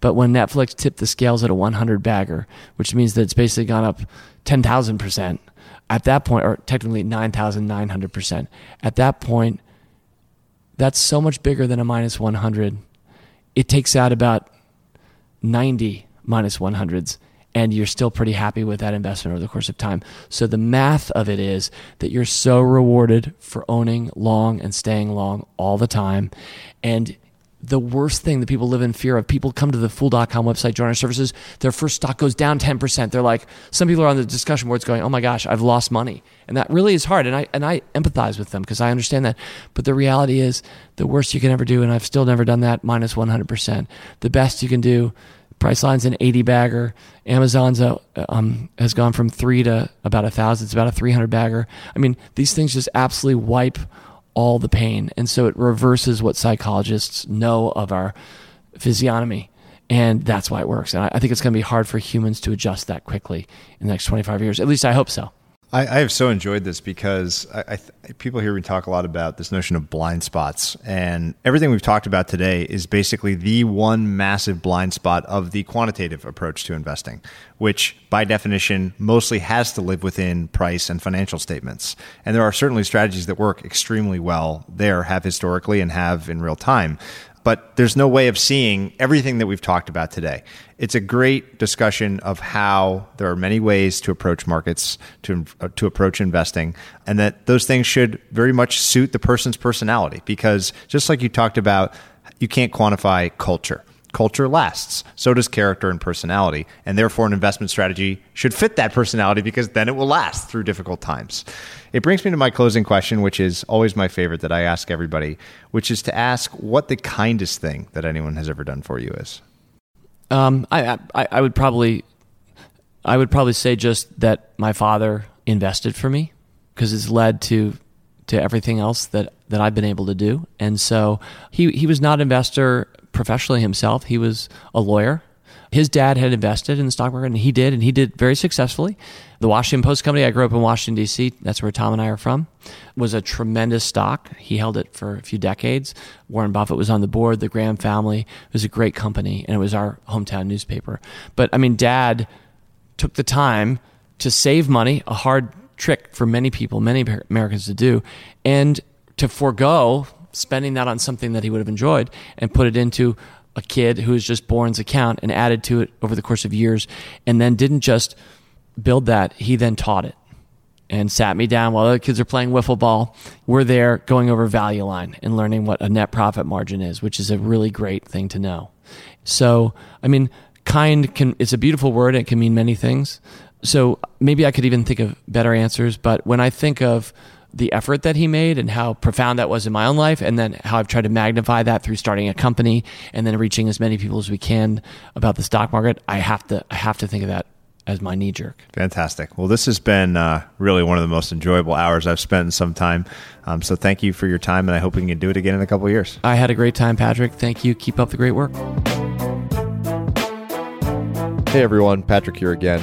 But when Netflix tipped the scales at a 100 bagger, which means that it's basically gone up 10,000%, at that point, or technically 9,900%, at that point, that's so much bigger than a minus 100. It takes out about 90 minus 100s and you're still pretty happy with that investment over the course of time. So the math of it is that you're so rewarded for owning long and staying long all the time. And the worst thing that people live in fear of. People come to the fool.com website, join our services, their first stock goes down 10%. They're like, some people are on the discussion boards going, oh my gosh, I've lost money. And that really is hard. And I, and I empathize with them because I understand that. But the reality is the worst you can ever do, and I've still never done that, minus 100%. The best you can do Priceline's an 80 bagger. Amazon's a, um, has gone from three to about a thousand. It's about a 300 bagger. I mean, these things just absolutely wipe all the pain. And so it reverses what psychologists know of our physiognomy. And that's why it works. And I, I think it's going to be hard for humans to adjust that quickly in the next 25 years. At least I hope so. I, I, have so enjoyed this because I, I, people hear me talk a lot about this notion of blind spots, and everything we've talked about today is basically the one massive blind spot of the quantitative approach to investing, which by definition mostly has to live within price and financial statements. And there are certainly strategies that work extremely well there, have historically, and have in real time but there's no way of seeing everything that we've talked about today. It's a great discussion of how there are many ways to approach markets, to, uh, to approach investing, and that those things should very much suit the person's personality. Because just like you talked about, you can't quantify culture culture lasts. So does character and personality. And therefore, an investment strategy should fit that personality because then it will last through difficult times. It brings me to my closing question, which is always my favorite that I ask everybody, which is to ask what the kindest thing that anyone has ever done for you is. Um, I, I, I would probably, I would probably say just that my father invested for me because it's led to to everything else that that I've been able to do. And so he he was not an investor professionally himself. He was a lawyer. His dad had invested in the stock market, and he did, and he did very successfully. The Washington Post Company, I grew up in Washington, D.C., that's where Tom and I are from, was a tremendous stock. He held it for a few decades. Warren Buffett was on the board, the Graham family. It was a great company, and it was our hometown newspaper. But I mean, dad took the time to save money, a hard trick for many people, many Americans to do, and to forego spending that on something that he would have enjoyed and put it into a kid who was just born's account and added to it over the course of years and then didn't just build that he then taught it and sat me down while other kids are playing wiffle ball. We're there going over value line and learning what a net profit margin is which is a really great thing to know. So i mean kind can it's a beautiful word it can mean many things. So maybe i could even think of better answers but when i think of the effort that he made and how profound that was in my own life, and then how I've tried to magnify that through starting a company and then reaching as many people as we can about the stock market. I have to I have to think of that as my knee jerk. Fantastic. Well, this has been uh, really one of the most enjoyable hours I've spent in some time. Um, so thank you for your time, and I hope we can do it again in a couple of years. I had a great time, Patrick. Thank you. Keep up the great work. Hey everyone, Patrick here again.